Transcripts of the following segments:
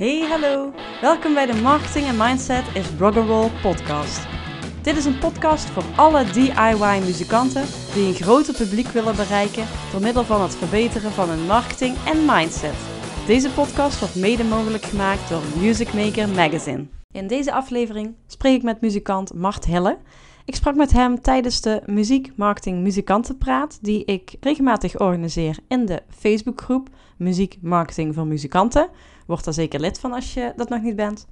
Hey, hallo. Welkom bij de Marketing en Mindset is Rock'n'Roll podcast. Dit is een podcast voor alle DIY-muzikanten die een groter publiek willen bereiken door middel van het verbeteren van hun marketing en mindset. Deze podcast wordt mede mogelijk gemaakt door Music Maker Magazine. In deze aflevering spreek ik met muzikant Mart Hille. Ik sprak met hem tijdens de Muziek Marketing Muzikantenpraat, die ik regelmatig organiseer in de Facebookgroep Muziek Marketing voor Muzikanten. Word daar zeker lid van als je dat nog niet bent.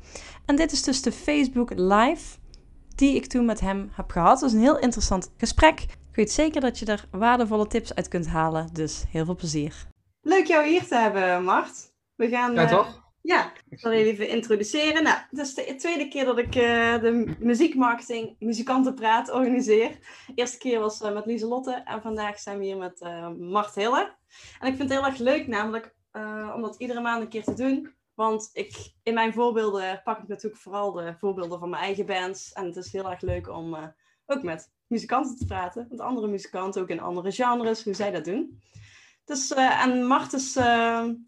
En dit is dus de Facebook Live die ik toen met hem heb gehad. Dat is een heel interessant gesprek. Ik weet zeker dat je er waardevolle tips uit kunt halen, dus heel veel plezier. Leuk jou hier te hebben, Mart. We gaan. Ja, toch? Ja, ik zal je even introduceren. Nou, het is de tweede keer dat ik uh, de muziekmarketing muzikantenpraat organiseer. De eerste keer was uh, met Lieselotte en vandaag zijn we hier met uh, Mart Hille. En ik vind het heel erg leuk namelijk om dat iedere maand een keer te doen. Want ik, in mijn voorbeelden pak ik natuurlijk vooral de voorbeelden van mijn eigen bands. En het is heel erg leuk om ook met muzikanten te praten. Met andere muzikanten, ook in andere genres, hoe zij dat doen. Dus, en Mart is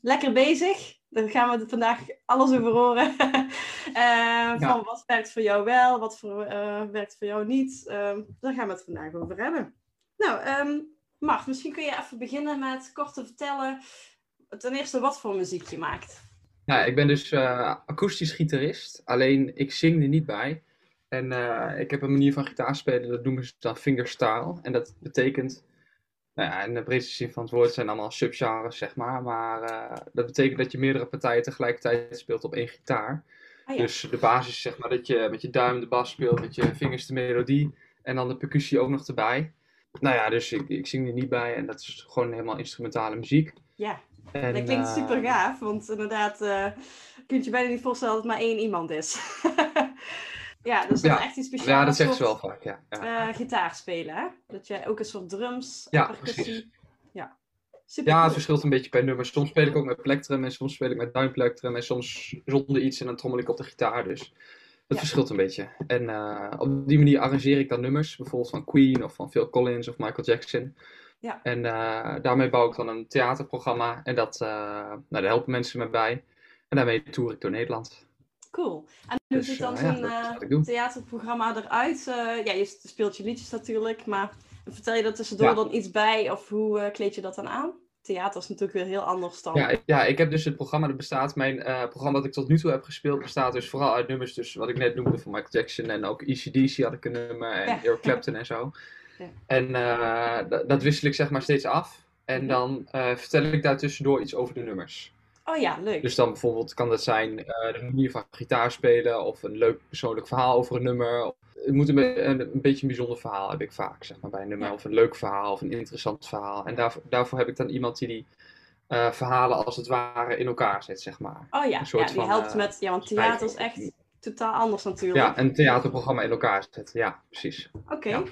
lekker bezig daar gaan we vandaag alles over horen. uh, Van wat werkt voor jou wel, wat voor, uh, werkt voor jou niet. Uh, daar gaan we het vandaag over hebben. Nou, um, Mart, misschien kun je even beginnen met kort te vertellen. Ten eerste wat voor muziek je maakt. Ja, ik ben dus eh, akoestisch gitarist. Alleen ik zing er niet bij. En ik heb een manier van gitaar spelen, dat noemen ze dan fingerstyle. En dat betekent nou ja, in de breedste zin van het woord zijn allemaal subgenres, zeg maar. Maar uh, dat betekent dat je meerdere partijen tegelijkertijd speelt op één gitaar. Ah, ja. Dus de basis is zeg maar dat je met je duim de bas speelt, met je vingers de melodie en dan de percussie ook nog erbij. Nou ja, dus ik, ik zing er niet bij en dat is gewoon helemaal instrumentale muziek. Ja, en, dat klinkt uh, super gaaf, want inderdaad uh, kun je bijna niet voorstellen dat het maar één iemand is. Ja, dus dat is echt iets speciaals. Ja, dat zegt ze wel vaak, ja. ja. Uh, gitaar spelen, hè? Dat je ook een soort drums, ja, percussie... Precies. Ja, Super ja, het verschilt een beetje per nummer. Soms speel ik ook met plektrum en soms speel ik met duimplektrum en soms zonder iets en dan trommel ik op de gitaar. Dus dat ja. verschilt een beetje. En uh, op die manier arrangeer ik dan nummers, bijvoorbeeld van Queen of van Phil Collins of Michael Jackson. Ja. En uh, daarmee bouw ik dan een theaterprogramma en dat, uh, nou, daar helpen mensen me bij. En daarmee toer ik door Nederland. Cool. En hoe dus, ziet dan zo'n theaterprogramma eruit? Ja, je speelt je liedjes natuurlijk, maar vertel je er tussendoor ja. dan iets bij of hoe kleed je dat dan aan? Theater is natuurlijk weer heel anders dan. Ja, ja ik heb dus het programma dat bestaat. Mijn programma dat ik tot nu toe heb gespeeld bestaat dus vooral uit nummers, dus wat ik net noemde van Michael Jackson en ook ECDC had ik een nummer en ja. Eric Clapton en zo. Ja. En dat wissel ik zeg maar steeds af. En dan vertel ik daar tussendoor iets over de nummers. Oh ja, leuk. Dus dan bijvoorbeeld kan dat zijn uh, de manier van gitaar spelen of een leuk persoonlijk verhaal over een nummer. Het moet een, een, een beetje een bijzonder verhaal heb ik vaak, zeg maar, bij een nummer. Ja. Of een leuk verhaal of een interessant verhaal. En daarvoor, daarvoor heb ik dan iemand die die uh, verhalen als het ware in elkaar zet, zeg maar. Oh ja, ja die van, helpt uh, met, ja, want theater is echt totaal anders natuurlijk. Ja, een theaterprogramma in elkaar zetten, ja, precies. Oké. Okay. Ja.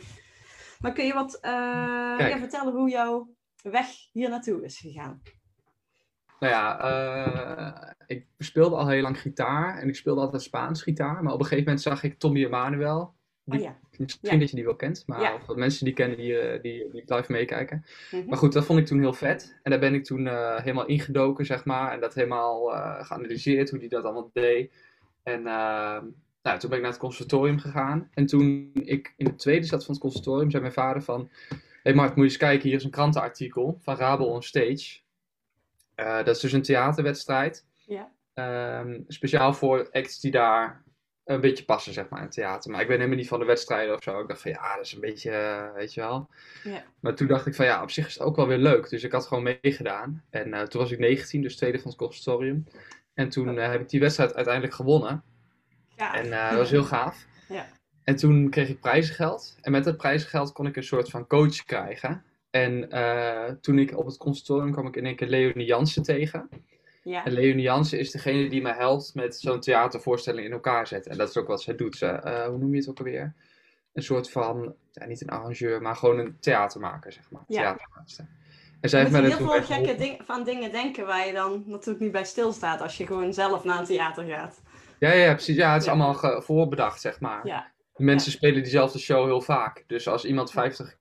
Maar kun je wat ja, vertellen hoe jouw weg hier naartoe is gegaan? Nou ja, uh, ik speelde al heel lang gitaar en ik speelde altijd Spaans gitaar. Maar op een gegeven moment zag ik Tommy Emanuel. Die, oh, ja. Misschien ja. dat je die wel kent, maar ja. of mensen die kennen die, uh, die, die live meekijken. Mm -hmm. Maar goed, dat vond ik toen heel vet. En daar ben ik toen uh, helemaal ingedoken, zeg maar. En dat helemaal geanalyseerd, hoe die dat allemaal deed. En nou, toen ben ik naar het conservatorium gegaan. En toen ik in de tweede zat van het conservatorium, zei mijn vader van... Hé hey Mart, moet je eens kijken, hier is een krantenartikel van Rabel on Stage. Uh, dat is dus een theaterwedstrijd. Ja. Um, speciaal voor acts die daar een beetje passen, zeg maar, in theater. Maar ik ben helemaal niet van de wedstrijden of zo. Ik dacht van, ja, dat is een beetje, uh, weet je wel. Ja. Maar toen dacht ik van, ja, op zich is het ook wel weer leuk. Dus ik had gewoon meegedaan. En uh, toen was ik 19, dus tweede van het conservatorium. En toen uh, heb ik die wedstrijd uiteindelijk gewonnen. Ja. En dat was heel gaaf. Ja. En toen kreeg ik prijzengeld. En met dat prijzengeld kon ik een soort van coach krijgen. En uh, toen ik op het conservatorium kwam ik in één keer Leonie Jansen tegen. Ja. En Leonie Jansen is degene die me helpt met zo'n theatervoorstelling in elkaar zetten. En dat is ook wat zij doet. Ze, uh, hoe noem je het ook alweer? Een soort van, ja, niet een arrangeur, maar gewoon een theatermaker, zeg maar. Ja. En zij heeft mij mij heel veel gekke ding, van dingen denken waar je dan natuurlijk niet bij stilstaat als je gewoon zelf naar een theater gaat. Ja, ja, precies. Ja, het is ja. allemaal voorbedacht, zeg maar. Ja. Mensen spelen diezelfde show heel vaak. Dus als iemand 50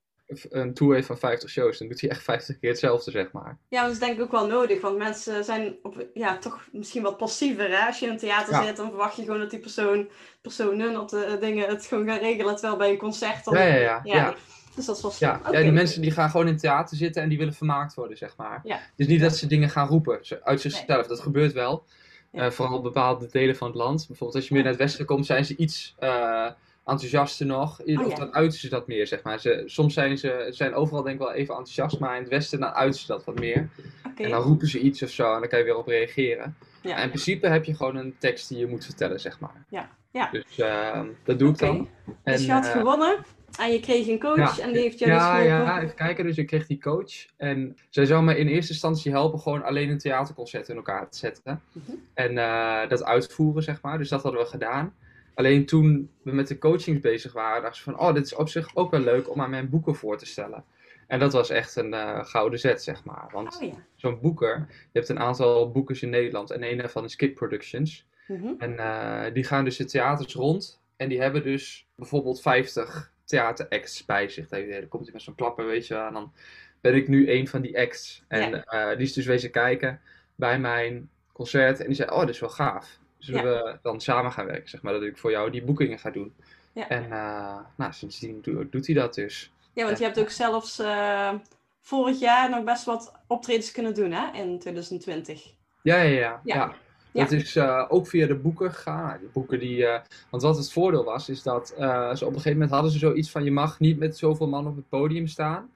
een tour heeft van 50 shows, dan doet hij echt 50 keer hetzelfde, zeg maar. Ja, dat is denk ik ook wel nodig, want mensen zijn op, ja, toch misschien wat passiever. Hè? Als je in een theater Ja. zit, dan verwacht je gewoon dat die persoon, personen of de eh, dingen het gewoon gaan regelen, terwijl bij een concert dan... Ja, ja, ja. Dus dat is wel. Ja, ja, die mensen die gaan gewoon in het theater zitten en die willen vermaakt worden, zeg maar. Ja. Is niet dat ze dingen gaan roepen uit zichzelf. Dat gebeurt wel. Eh, vooral op bepaalde delen van het land. Bijvoorbeeld als je meer naar het westen komt, zijn ze iets eh, enthousiaster nog. Oh, of ja. dan uiten ze dat meer, zeg maar. Ze, soms zijn ze zijn overal denk ik wel even enthousiast, maar in het westen dan uiten ze dat wat meer. En dan roepen ze iets of zo en dan kan je weer op reageren. Ja. En in principe heb je gewoon een tekst die je moet vertellen, zeg maar. Ja, ja. Dus eh, dat doe ik dan. Dus je En, had eh, gewonnen en je kreeg een coach en die heeft jou ja, dus ja, even kijken. Dus ik kreeg die coach. En zij zou me in eerste instantie helpen gewoon alleen een theaterconcert in elkaar te zetten. Mhm. En eh, dat uitvoeren, zeg maar. Dus dat hadden we gedaan. Alleen toen we met de coachings bezig waren, dachten ze van, oh, dit is op zich ook wel leuk om aan mijn boeken voor te stellen. En dat was echt een eh, gouden zet, zeg maar. Want Oh ja. zo'n boeker, je hebt een aantal boekers in Nederland en een daarvan is Kid Productions. Mhm. En eh, die gaan dus de theaters rond. En die hebben dus bijvoorbeeld 50 theateracts bij zich. Dan komt hij met zo'n klapper, weet je wel. En dan ben ik nu een van die acts. En eh, die is dus wezen kijken bij mijn concert. En die zei, oh, dit is wel gaaf. Zullen we dan samen gaan werken, zeg maar. Dat ik voor jou die boekingen ga doen. Ja. En eh, nou, sindsdien doet, doet hij dat dus. ja, want je hebt ook zelfs eh, vorig jaar nog best wat optredens kunnen doen hè, in 2020. Ja, ja, ja. Ja. Dat is eh, ook via de boeken gegaan. Nou, die boeken die, want wat het voordeel was, is dat ze op een gegeven moment hadden ze zoiets van: je mag niet met zoveel man op het podium staan.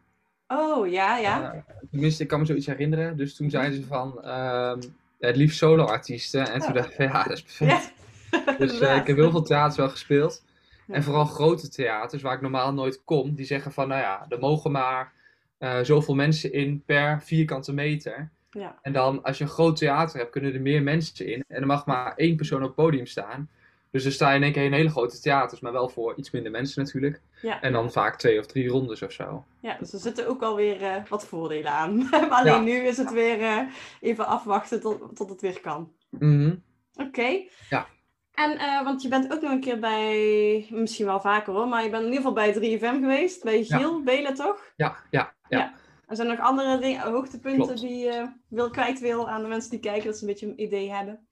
Oh, ja, ja. Tenminste, ik kan me zoiets herinneren. Dus toen zeiden ze van: ehm, het liefst solo-artiesten. En toen Oh. dacht ik: van, ja, dat is perfect. ja. Dus eh, ik heb heel veel theaters wel gespeeld. En vooral grote theaters, waar ik normaal nooit kom, die zeggen van: nou ja, er mogen maar eh, zoveel mensen in per vierkante meter. Ja. En dan, als je een groot theater hebt, kunnen er meer mensen in. En er mag maar één persoon op het podium staan. Dus dan sta je in één keer in hele grote theaters, maar wel voor iets minder mensen natuurlijk. Ja. En dan vaak twee of drie rondes of zo. Ja, dus er zitten ook alweer eh wat voordelen aan. maar alleen Ja. nu is het weer eh, even afwachten tot, tot het weer kan. Mhm. Oké. Ja. En, eh, want je bent ook nog een keer bij, misschien wel vaker hoor, maar je bent in ieder geval bij 3FM geweest, bij Ja. Giel Belen toch? Ja, ja, ja. Ja. En zijn er nog andere hoogtepunten Klopt. die je wil kwijt wil aan de mensen die kijken, dat ze een beetje een idee hebben?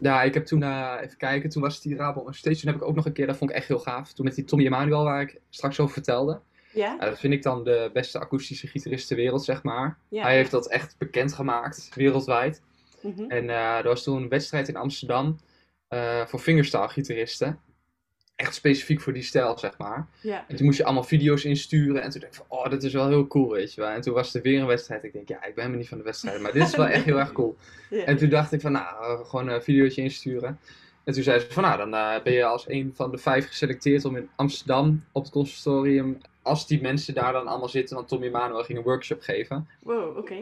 Ja, ik heb toen, eh, even kijken, toen was het die Rabo on Stage. Toen heb ik ook nog een keer, dat vond ik echt heel gaaf. Toen met die Tommy Emmanuel, waar ik straks over vertelde. Ja? Dat vind ik dan de beste akoestische gitarist ter wereld, zeg maar. Ja. Hij heeft dat echt bekendgemaakt, wereldwijd. Mhm. En eh, er was toen een wedstrijd in Amsterdam eh, voor fingerstyle-gitaristen. Echt specifiek voor die stijl, zeg maar. Ja. En toen moest je allemaal video's insturen. En toen dacht ik van, oh, dat is wel heel cool, weet je wel. En toen was er weer een wedstrijd. Ik denk, ja, ik ben helemaal niet van de wedstrijd. Maar dit is wel echt heel erg cool. Ja. En toen dacht ik van, nou, gewoon een videootje insturen. En toen zei ze van, nou, dan eh, ben je als een van de vijf geselecteerd om in Amsterdam op het conservatorium, als die mensen daar dan allemaal zitten, dan Tommy Manuel ging een workshop geven. Wow, oké.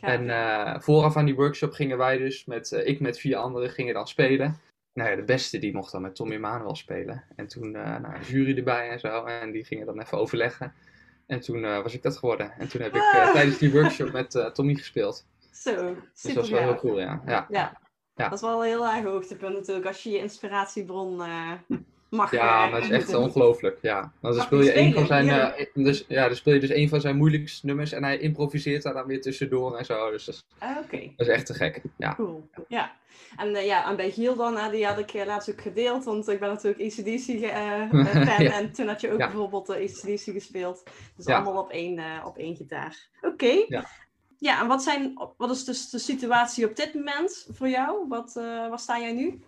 En eh, vooraf aan die workshop gingen wij dus, met, eh, ik met vier anderen, gingen dan spelen. Nou ja, de beste die mocht dan met Tommy Manuel spelen. En toen, eh nou, de jury erbij en zo, en die gingen dan even overleggen. En toen eh, was ik dat geworden. En toen heb ik eh, Ah. tijdens die workshop met Tommy gespeeld. Zo, Dus super dat was wel heel cool, ja. ja. Ja. Ja. dat is wel een heel erg hoogtepunt natuurlijk, als je je inspiratiebron mag Ja, maar het is echt ongelooflijk. Ja. Want dan speel je een van zijn, eh, dus, ja, dan speel je dus een van zijn moeilijkste nummers en hij improviseert daar dan weer tussendoor en zo. Dus dat is, Ah, dat is echt te gek. Ja. cool. Ja. En, eh, ja, en bij Giel dan, die had ik eh, laatst ook gedeeld, want ik ben natuurlijk eh, fan. Ja. En toen had je ook bijvoorbeeld uh, ACDC gespeeld. Dus allemaal op één, op één gitaar. Oké. Ja. Ja, en wat, zijn, wat is dus de situatie op dit moment voor jou? Wat, waar sta jij nu?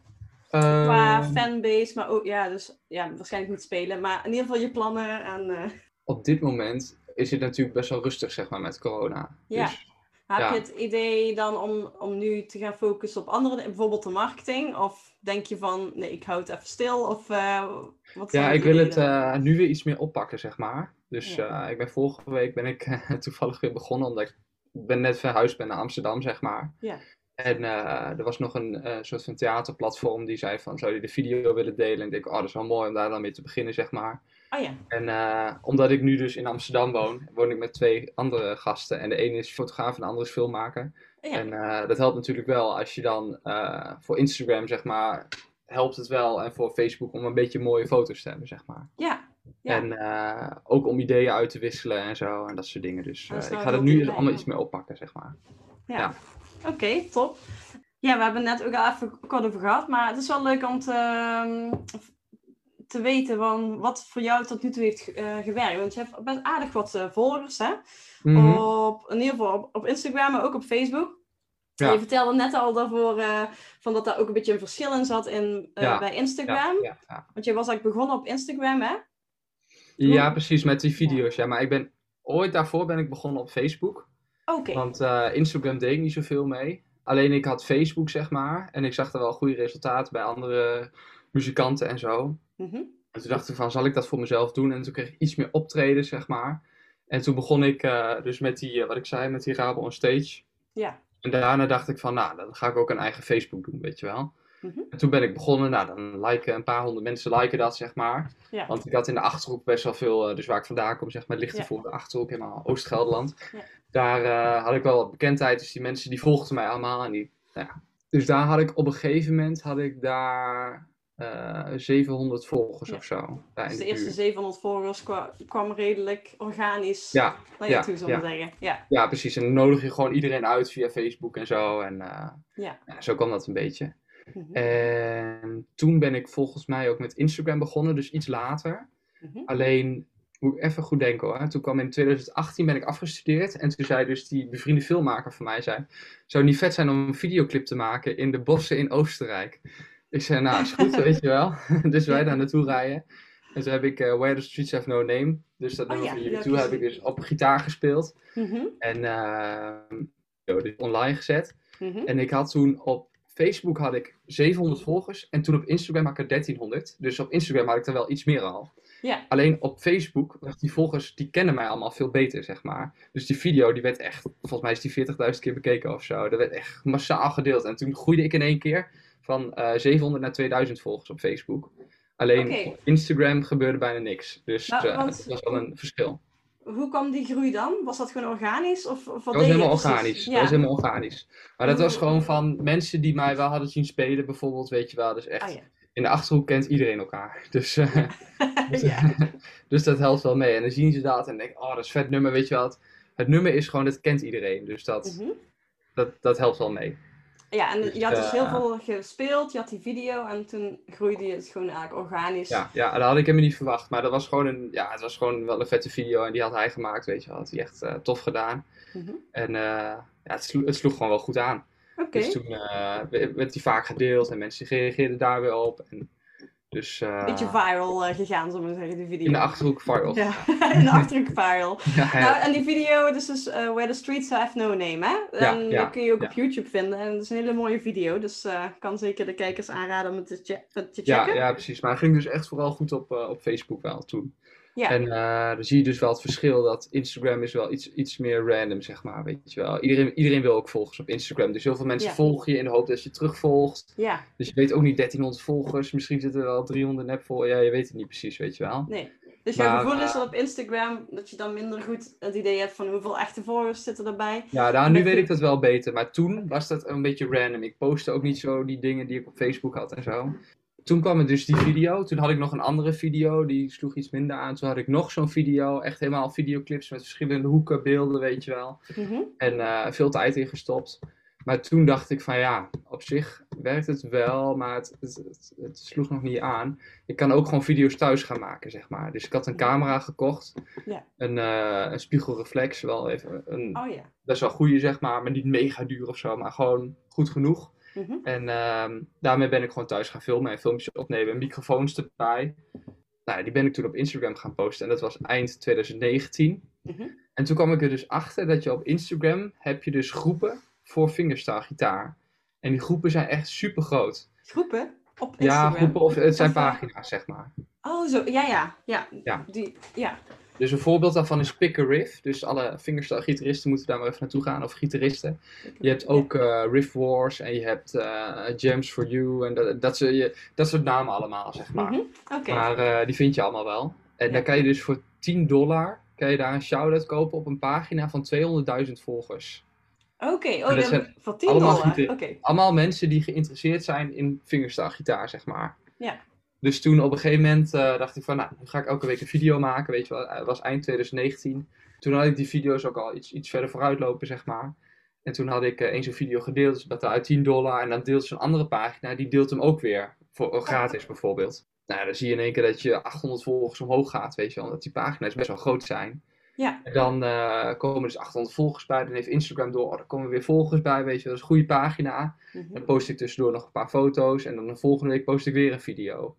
Qua Ehm, fanbase, maar ook, ja, dus ja, waarschijnlijk niet spelen, maar in ieder geval je plannen en... eh, op dit moment is het natuurlijk best wel rustig, zeg maar, met corona. Ja. Dus, Heb Ja. je het idee dan om, om nu te gaan focussen op andere, bijvoorbeeld de marketing? Of denk je van, nee, ik hou het even stil? Of eh, wat ja, ik wil het eh, nu weer iets meer oppakken, zeg maar. Dus Ja. ik ben vorige week ben ik toevallig weer begonnen, omdat ik ben net verhuisd ben naar Amsterdam, zeg maar. Ja. En eh, er was nog een eh, soort van theaterplatform die zei van, zou je de video willen delen? En ik denk, oh, dat is wel mooi om daar dan mee te beginnen, zeg maar. Oh ja, En eh, omdat ik nu dus in Amsterdam woon, woon ik met twee andere gasten. En de ene is fotograaf en de andere is filmmaker. ja. En dat helpt natuurlijk wel als je dan voor Instagram, zeg maar, helpt het wel. En voor Facebook om een beetje mooie foto's te hebben, zeg maar. ja. Ja. En ook om ideeën uit te wisselen en zo en dat soort dingen. Dus ik ga er nu allemaal iets meer oppakken, zeg maar. Ja. Ja. Oké, top. Ja, we hebben het net ook al even kort over gehad, maar het is wel leuk om te, ehm, te weten van wat voor jou tot nu toe heeft eh, gewerkt. Want je hebt best aardig wat eh, volgers, hè? Mhm. Op, in ieder geval op, op Instagram, maar ook op Facebook. Ja. Je vertelde net al daarvoor eh, van dat daar ook een beetje een verschil in zat in, Ja, bij Instagram. Ja, ja, ja. Want je was eigenlijk begonnen op Instagram, hè? ja, precies, met die video's. Ja, maar ik ben ooit daarvoor ben ik begonnen op Facebook. Oké. Want eh, Instagram deed ik niet zoveel mee. Alleen ik had Facebook, zeg maar. En ik zag er wel goede resultaten bij andere muzikanten en zo. Mhm. En toen dacht ik van, zal ik dat voor mezelf doen? En toen kreeg ik iets meer optreden, zeg maar. En toen begon ik eh, dus met die, eh, wat ik zei, met die Rabo on Stage. Ja. En daarna dacht ik van, nou, dan ga ik ook een eigen Facebook doen, weet je wel. Mhm. En toen ben ik begonnen, nou, dan liken een paar honderd mensen liken dat, zeg maar. Ja. Want ik had in de Achterhoek best wel veel, dus waar ik vandaan kom, zeg maar, ligt Ja. er voor de Achterhoek, helemaal Oost-Gelderland. Ja. Daar eh, had ik wel wat bekendheid, dus die mensen die volgden mij allemaal. En die, nou ja. Dus daar had ik op een gegeven moment, had ik daar eh 700 volgers Ja. of zo. Dus de de eerste buurt. 700 volgers kwa- kwam redelijk organisch Ja, naar je ja, toe, we ja. zeggen. Ja. ja, precies. En dan nodig je gewoon iedereen uit via Facebook en zo. En Ja. ja, zo kwam dat een beetje. Mhm. En toen ben ik volgens mij ook met Instagram begonnen, dus iets later. Mhm. Alleen, moet ik even goed denken hoor. Toen kwam in 2018 ben ik afgestudeerd. En toen zei dus die bevriende filmmaker van mij, zei, zou het niet vet zijn om een videoclip te maken in de bossen in Oostenrijk? Ik zei, nou is goed, weet je wel. dus wij daar naartoe rijden. En toen heb ik eh, Where the Streets Have No Name, dus dat Oh nummer ja, van die heb ik heb ik gezien. dus op gitaar gespeeld. Mhm. En zo, dus online gezet. Mhm. En ik had toen op Facebook had ik 700 volgers. En toen op Instagram had ik er 1300. Dus op Instagram had ik er wel iets meer al. Ja. Alleen op Facebook, die volgers, die kennen mij allemaal veel beter, zeg maar. Dus die video, die werd echt, volgens mij is die 40.000 keer bekeken of zo. Dat werd echt massaal gedeeld. En toen groeide ik in één keer van eh 700 naar 2000 volgers op Facebook. Alleen op Instagram gebeurde bijna niks. Dus Nou, eh, want- dat was wel een verschil. Hoe kwam die groei dan? Was dat gewoon organisch? Of, of wat Dat was helemaal organisch. Ja. Dat was helemaal organisch. Maar dat was gewoon van mensen die mij wel hadden zien spelen, bijvoorbeeld, weet je wel. Dus echt, Ah, ja. In de Achterhoek kent iedereen elkaar. Dus, eh, dus, ja. dus dat helpt wel mee. En dan zien ze dat en denken, oh, dat is een vet nummer, weet je wel. Het, nummer is gewoon, dat kent iedereen. Dus dat, Mhm. dat, dat helpt wel mee. ja, en je had dus eh, heel veel gespeeld, je had die video en toen groeide je het gewoon eigenlijk organisch. Ja, ja, dat had ik helemaal niet verwacht. Maar dat was gewoon een, ja, het was gewoon wel een vette video. En die had hij gemaakt, weet je wel. Had hij echt eh, tof gedaan. Mhm. En eh, ja, het, het sloeg gewoon wel goed aan. Dus toen eh, werd die vaak gedeeld en mensen reageerden daar weer op. En dus eh, Beetje viral eh, gegaan, zullen we zeggen, die video. in de Achterhoek viral. Ja, in de Achterhoek viral. Ja, ja. Nou, en die video, dus is eh, Where the Streets Have No Name, hè? Ja, en die kun je ook op YouTube vinden. En dat is een hele mooie video, dus ik kan zeker de kijkers aanraden om het te, che- te checken. ja, ja, precies. Maar het ging dus echt vooral goed op, op Facebook wel toen. Ja. En eh, dan zie je dus wel het verschil dat Instagram is wel iets, iets meer random, zeg maar. Weet je wel. Iedereen, iedereen wil ook volgers op Instagram. Dus heel veel mensen Ja. volgen je in de hoop dat je terugvolgt. Ja, Dus je weet ook niet 1300 volgers. Misschien zitten er wel 300 nepvolgers. Ja, je weet het niet precies, weet je wel. nee. Dus jouw Maar, gevoel is eh, dat op Instagram dat je dan minder goed het idee hebt van hoeveel echte volgers zitten erbij. Ja, nou, nu weet ik dat wel beter. Maar toen was dat een beetje random. Ik postte ook niet zo die dingen die ik op Facebook had en zo. Toen kwam er dus die video. Toen had ik nog een andere video. Die sloeg iets minder aan. Toen had ik nog zo'n video. Echt helemaal videoclips met verschillende hoeken, beelden, weet je wel. Mhm. En eh, veel tijd in gestopt. Maar toen dacht ik van ja, op zich werkt het wel, maar het, het, het, het sloeg nog niet aan. Ik kan ook gewoon video's thuis gaan maken, zeg maar. Dus ik had een camera gekocht. Ja. Een, eh, een spiegelreflex, wel even een Oh ja. best wel goede, zeg maar, maar niet mega duur of zo, maar gewoon goed genoeg. Mhm. En ehm, daarmee ben ik gewoon thuis gaan filmen en filmpjes opnemen en microfoons erbij. Nou, ja, die ben ik toen op Instagram gaan posten en dat was eind 2019. Mhm. En toen kwam ik er dus achter dat je op Instagram heb je dus groepen voor fingerstyle gitaar. En die groepen zijn echt super groot. Groepen op Ja, Instagram. groepen of het zijn Of, eh, pagina's, zeg maar. Oh, zo. Ja, ja. Ja. Ja. Die, ja. Dus een voorbeeld daarvan is Pick a Riff. Dus alle fingerstyle gitaristen moeten daar maar even naartoe gaan, of gitaristen. Je hebt ook eh, Riff Wars en je hebt eh, Jams for You en dat, dat, soort- je, dat soort namen allemaal, zeg maar. Mhm. Maar eh, die vind je allemaal wel. En Ja. dan kan je dus voor 10 dollar kan je daar een shout-out kopen op een pagina van 200.000 volgers. Oké, oh, dat dan zijn voor 10 allemaal dollar. Allemaal mensen die geïnteresseerd zijn in fingerstyle gitaar, zeg maar. Ja. Dus toen op een gegeven moment eh, dacht ik van, nou, nu ga ik elke week een video maken, weet je wel. Het was eind 2019. Toen had ik die video's ook al iets, iets verder vooruit lopen, zeg maar. En toen had ik uh, één zo'n video gedeeld, dus betaalde uit 10 dollar. En dan deelt zo'n andere pagina, die deelt hem ook weer, voor, gratis bijvoorbeeld. Nou, dan zie je in één keer dat je 800 volgers omhoog gaat, weet je wel. Dat die pagina's best wel groot zijn. Ja. En dan uh, komen dus 800 volgers bij. Dan heeft Instagram door. Oh, er komen weer volgers bij. Weet je, dat is een goede pagina. Mhm. Dan post ik tussendoor nog een paar foto's. En dan de volgende week post ik weer een video.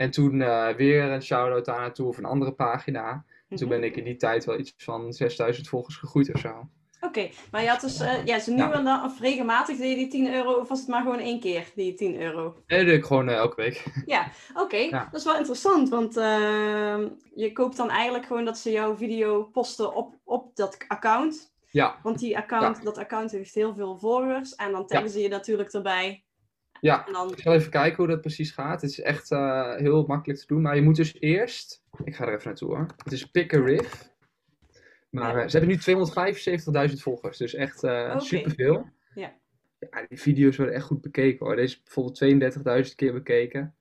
En toen uh, weer een shout-out daar naartoe of een andere pagina. En toen Mhm. ben ik in die tijd wel iets van 6000 volgers gegroeid of zo. Oké, maar je had dus, eh, ja, zo nu Ja. en dan, of regelmatig deed je die 10 euro, of was het maar gewoon één keer, die 10 euro? Dat doe ik gewoon uh, elke week. Ja, oké, Ja. dat is wel interessant, want ehm, je koopt dan eigenlijk gewoon dat ze jouw video posten op, op dat account. Ja, Want die account, dat account heeft heel veel volgers en dan taggen ze je natuurlijk erbij. Ja. En dan, Ik zal even kijken hoe dat precies gaat. Het is echt uh, heel makkelijk te doen. Maar je moet dus eerst... Ik ga er even naartoe hoor. Het is Pick a Riff. Maar uh, ze hebben nu 275.000 volgers. Dus echt uh, Oké. superveel. Ja. ja. Die video's worden echt goed bekeken hoor. Deze is bijvoorbeeld 32.000 keer bekeken.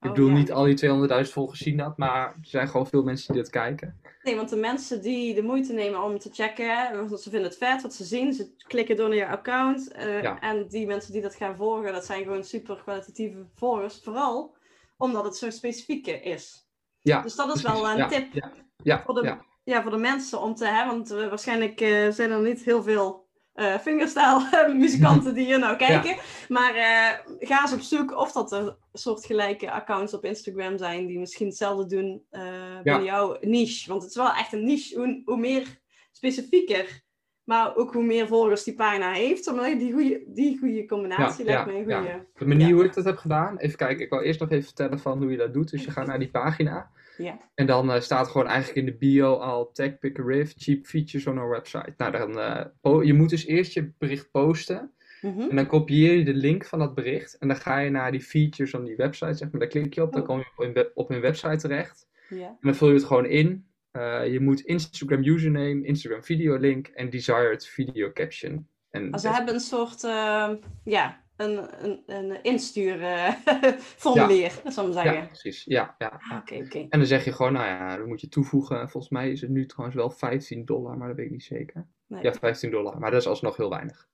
Ik Oh, bedoel, ja. niet al die 200.000 volgers zien dat. Maar er zijn gewoon veel mensen die dit kijken. Nee, want de mensen die de moeite nemen om te checken, want ze vinden het vet wat ze zien, ze klikken door naar je account. eh, Ja. En die mensen die dat gaan volgen, dat zijn gewoon super kwalitatieve volgers. Vooral omdat het zo specifiek is. Ja, Dus dat is precies. wel een ja, tip Ja, ja, voor de, ja. ja, voor de mensen om te hebben. Want eh, waarschijnlijk eh, zijn er niet heel veel fingerstyle muzikanten die hier nou kijken. Maar eh, ga eens op zoek of dat er soortgelijke accounts op Instagram zijn die misschien hetzelfde doen eh binnen jouw niche. Want het is wel echt een niche. Hoe, hoe meer specifieker, maar ook hoe meer volgers die pagina heeft. Die goede, die goede combinatie Ja, lijkt een goede. De manier hoe ik dat heb gedaan. Even kijken, ik wil eerst nog even vertellen van hoe je dat doet. Dus je gaat naar die pagina. Ja. En dan eh, staat gewoon eigenlijk in de bio al tag pick a riff, cheap features on our website. Nou, dan, po- je moet dus eerst je bericht posten. Mhm. En dan kopieer je de link van dat bericht. En dan ga je naar die features van die website, zeg maar. Daar klik je op, dan Oh. kom je op hun website terecht. ja. En dan vul je het gewoon in. Eh, je moet Instagram username, Instagram video link en desired video caption. En Maar ze dat- hebben een soort, eh, ja, een, een, een instuurformulier, zal ik maar ja, zeggen. precies. Ja, ja. Ah, Oké, oké. En dan zeg je gewoon, nou ja, dan moet je toevoegen. Volgens mij is het nu trouwens wel 15 dollar, maar dat weet ik niet zeker. Nee. Ja, 15 dollar, maar dat is alsnog heel weinig.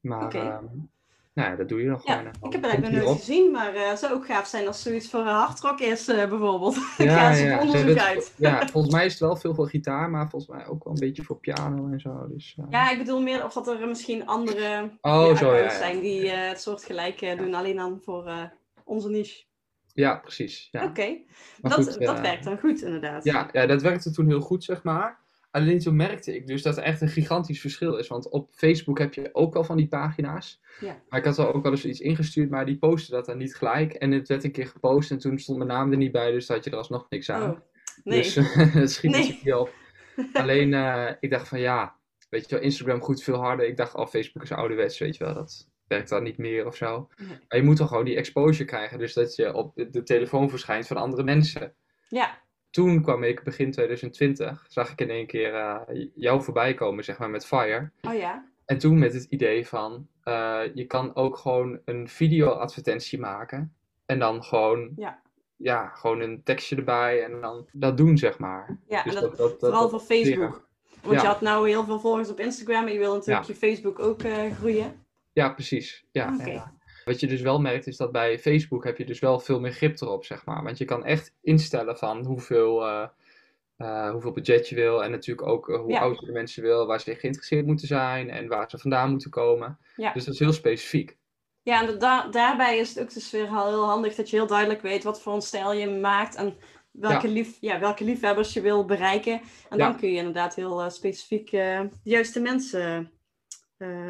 Maar, ehm, nou dat doe je dan gewoon. en ik heb het eigenlijk nog nooit gezien, maar eh, het zou ook gaaf zijn als zoiets voor hardrock is, eh, bijvoorbeeld. Ja, eens ja, ze onderzoek het- uit. Ja, volgens mij is het wel veel voor gitaar, maar volgens mij ook wel een beetje voor piano en zo. Dus, eh, Ja, ik bedoel meer of dat er misschien andere Oh, zo, ja, zijn die eh, het soort gelijk doen, alleen dan voor eh, onze niche. ja precies. Ja. Oké, dat, goed, dat eh, werkt dan goed inderdaad. Ja, ja, dat werkte toen heel goed, zeg maar. Alleen toen merkte ik dus dat er echt een gigantisch verschil is. Want op Facebook heb je ook wel van die pagina's. Ja. Maar ik had er ook wel eens iets ingestuurd, maar die postte dat dan niet gelijk. En het werd een keer gepost en toen stond mijn naam er niet bij, dus had je er alsnog niks aan. Oh, nee. Dus het schiet Nee. niet op. Alleen, eh, ik dacht van ja, weet je wel, Instagram goed veel harder. Ik dacht al, Facebook is ouderwets, weet je wel, dat werkt dan niet meer of zo. Nee. Maar je moet dan gewoon die exposure krijgen, dus dat je op de telefoon verschijnt van andere mensen. Ja, Toen kwam ik begin 2020, zag ik in één keer eh, jou voorbij komen, zeg maar, met Fire. oh ja. En toen met het idee van, eh, je kan ook gewoon een video-advertentie maken. En dan gewoon, Ja. ja, gewoon een tekstje erbij en dan dat doen, zeg maar. Ja, Dus en dat, dat- dat- dat- vooral voor Facebook. Want Ja. je had nou heel veel volgers op Instagram en je wil natuurlijk je Facebook ook eh, groeien. Ja, precies. Ja, Oké. Wat je dus wel merkt is dat bij Facebook heb je dus wel veel meer grip erop, zeg maar. Want je kan echt instellen van hoeveel, eh, eh, hoeveel budget je wil. En natuurlijk ook eh, hoe Ja. oud je de mensen wil, waar ze geïnteresseerd moeten zijn en waar ze vandaan moeten komen. Ja. Dus dat is heel specifiek. Ja, en da- daarbij is het ook dus weer heel, heel handig dat je heel duidelijk weet wat voor een stijl je maakt en welke, lief, ja, welke liefhebbers je wil bereiken. En dan kun je inderdaad heel specifiek de juiste mensen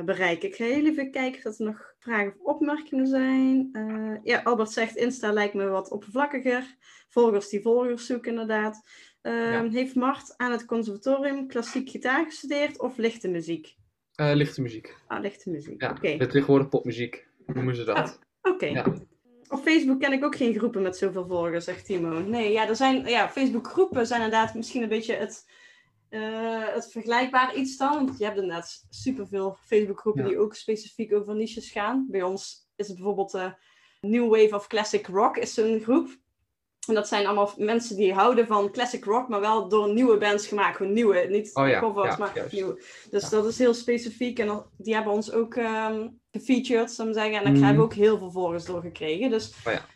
bereiken. Ik ga heel even kijken of er nog vragen of opmerkingen zijn. Eh, ja, Albert zegt Insta lijkt me wat oppervlakkiger. Volgers die volgers zoeken inderdaad. Eh, Ja. Heeft Mart aan het conservatorium klassiek gitaar gestudeerd of lichte muziek? Eh, lichte muziek. Ah, lichte muziek. Ja, Oké. tegenwoordig popmuziek noemen ze dat. Oké. Ja. Op Facebook ken ik ook geen groepen met zoveel volgers, zegt Timo. Nee, ja, er zijn, ja, Facebook-groepen zijn inderdaad misschien een beetje het, eh, het vergelijkbaar iets dan. Want je hebt inderdaad superveel Facebook-groepen Ja. die ook specifiek over niches gaan. Bij ons is het bijvoorbeeld eh New Wave of Classic Rock is zo'n groep. En dat zijn allemaal mensen die houden van classic rock, maar wel door nieuwe bands gemaakt. Gewoon nieuwe, niet Oh ja, covers, ja, maar juist. nieuwe. Dus dat is heel specifiek. En dat- die hebben ons ook ehm gefeatured, zou ik zeggen. En daar Mhm. hebben we ook heel veel volgers door gekregen. Dus Oh ja.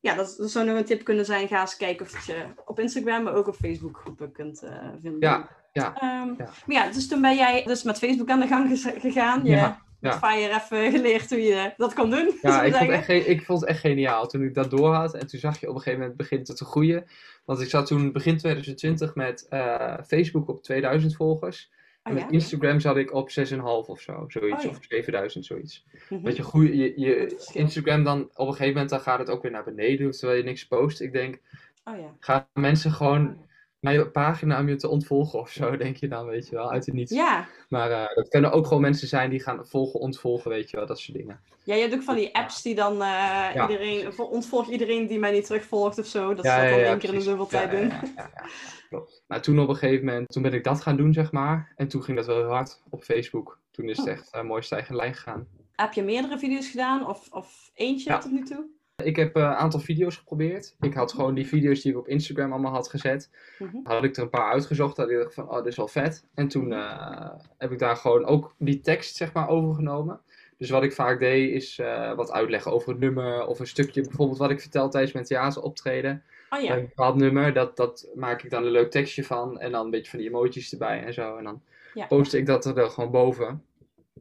ja, dat, dat zou nog een tip kunnen zijn. Ga eens kijken of je op Instagram, maar ook op Facebook groepen kunt eh, vinden. Ja, ja, Ehm, ja. Maar ja, dus toen ben jij dus met Facebook aan de gang gegaan. Je Ja, hebt ja. met Fire even geleerd hoe je dat kon doen. Ja, ik vond, echt, ik vond het echt geniaal toen ik dat door had. En toen zag je op een gegeven moment begint het te groeien. Want ik zat toen begin 2020 met eh, Facebook op 2000 volgers. En Oh, met ja? Instagram zat ik op 6,5 of zo. Zoiets. Oh. Of 7000, zoiets. Mhm. Dat je, groei, je, je. Instagram dan op een gegeven moment dan gaat het ook weer naar beneden. Terwijl je niks post. Ik denk, Oh ja. gaan mensen gewoon naar je pagina om je te ontvolgen of zo, denk je dan, weet je wel, uit het niets. Ja. Maar eh, dat kunnen ook gewoon mensen zijn die gaan volgen, ontvolgen, weet je wel, dat soort dingen. ja, je hebt ook van die apps die dan Ja. iedereen, vo- ontvolgt iedereen die mij niet terugvolgt of zo. Dat Ja, ze dat ja, dan ja, één keer in de zoveel tijd Ja, doen. ja, ja, ja, ja, klopt. Maar toen op een gegeven moment, toen ben ik dat gaan doen, zeg maar. En toen ging dat wel heel hard op Facebook. Toen is het Oh. echt een mooi stijgende lijn gegaan. Heb je meerdere video's gedaan of, of eentje Ja. tot nu toe? Ik heb eh, een aantal video's geprobeerd. Ik had gewoon die video's die ik op Instagram allemaal had gezet. Mhm. Had ik er een paar uitgezocht. Dat ik dacht van, oh, dit is wel vet. En toen eh, heb ik daar gewoon ook die tekst, zeg maar, overgenomen. Dus wat ik vaak deed, is eh, wat uitleggen over het nummer. Of een stukje, bijvoorbeeld wat ik vertel tijdens mijn theateroptreden. Oh Bij ja. Een bepaald nummer, dat, dat maak ik dan een leuk tekstje van. En dan een beetje van die emojis erbij en zo. En dan Ja. post ik dat er gewoon boven.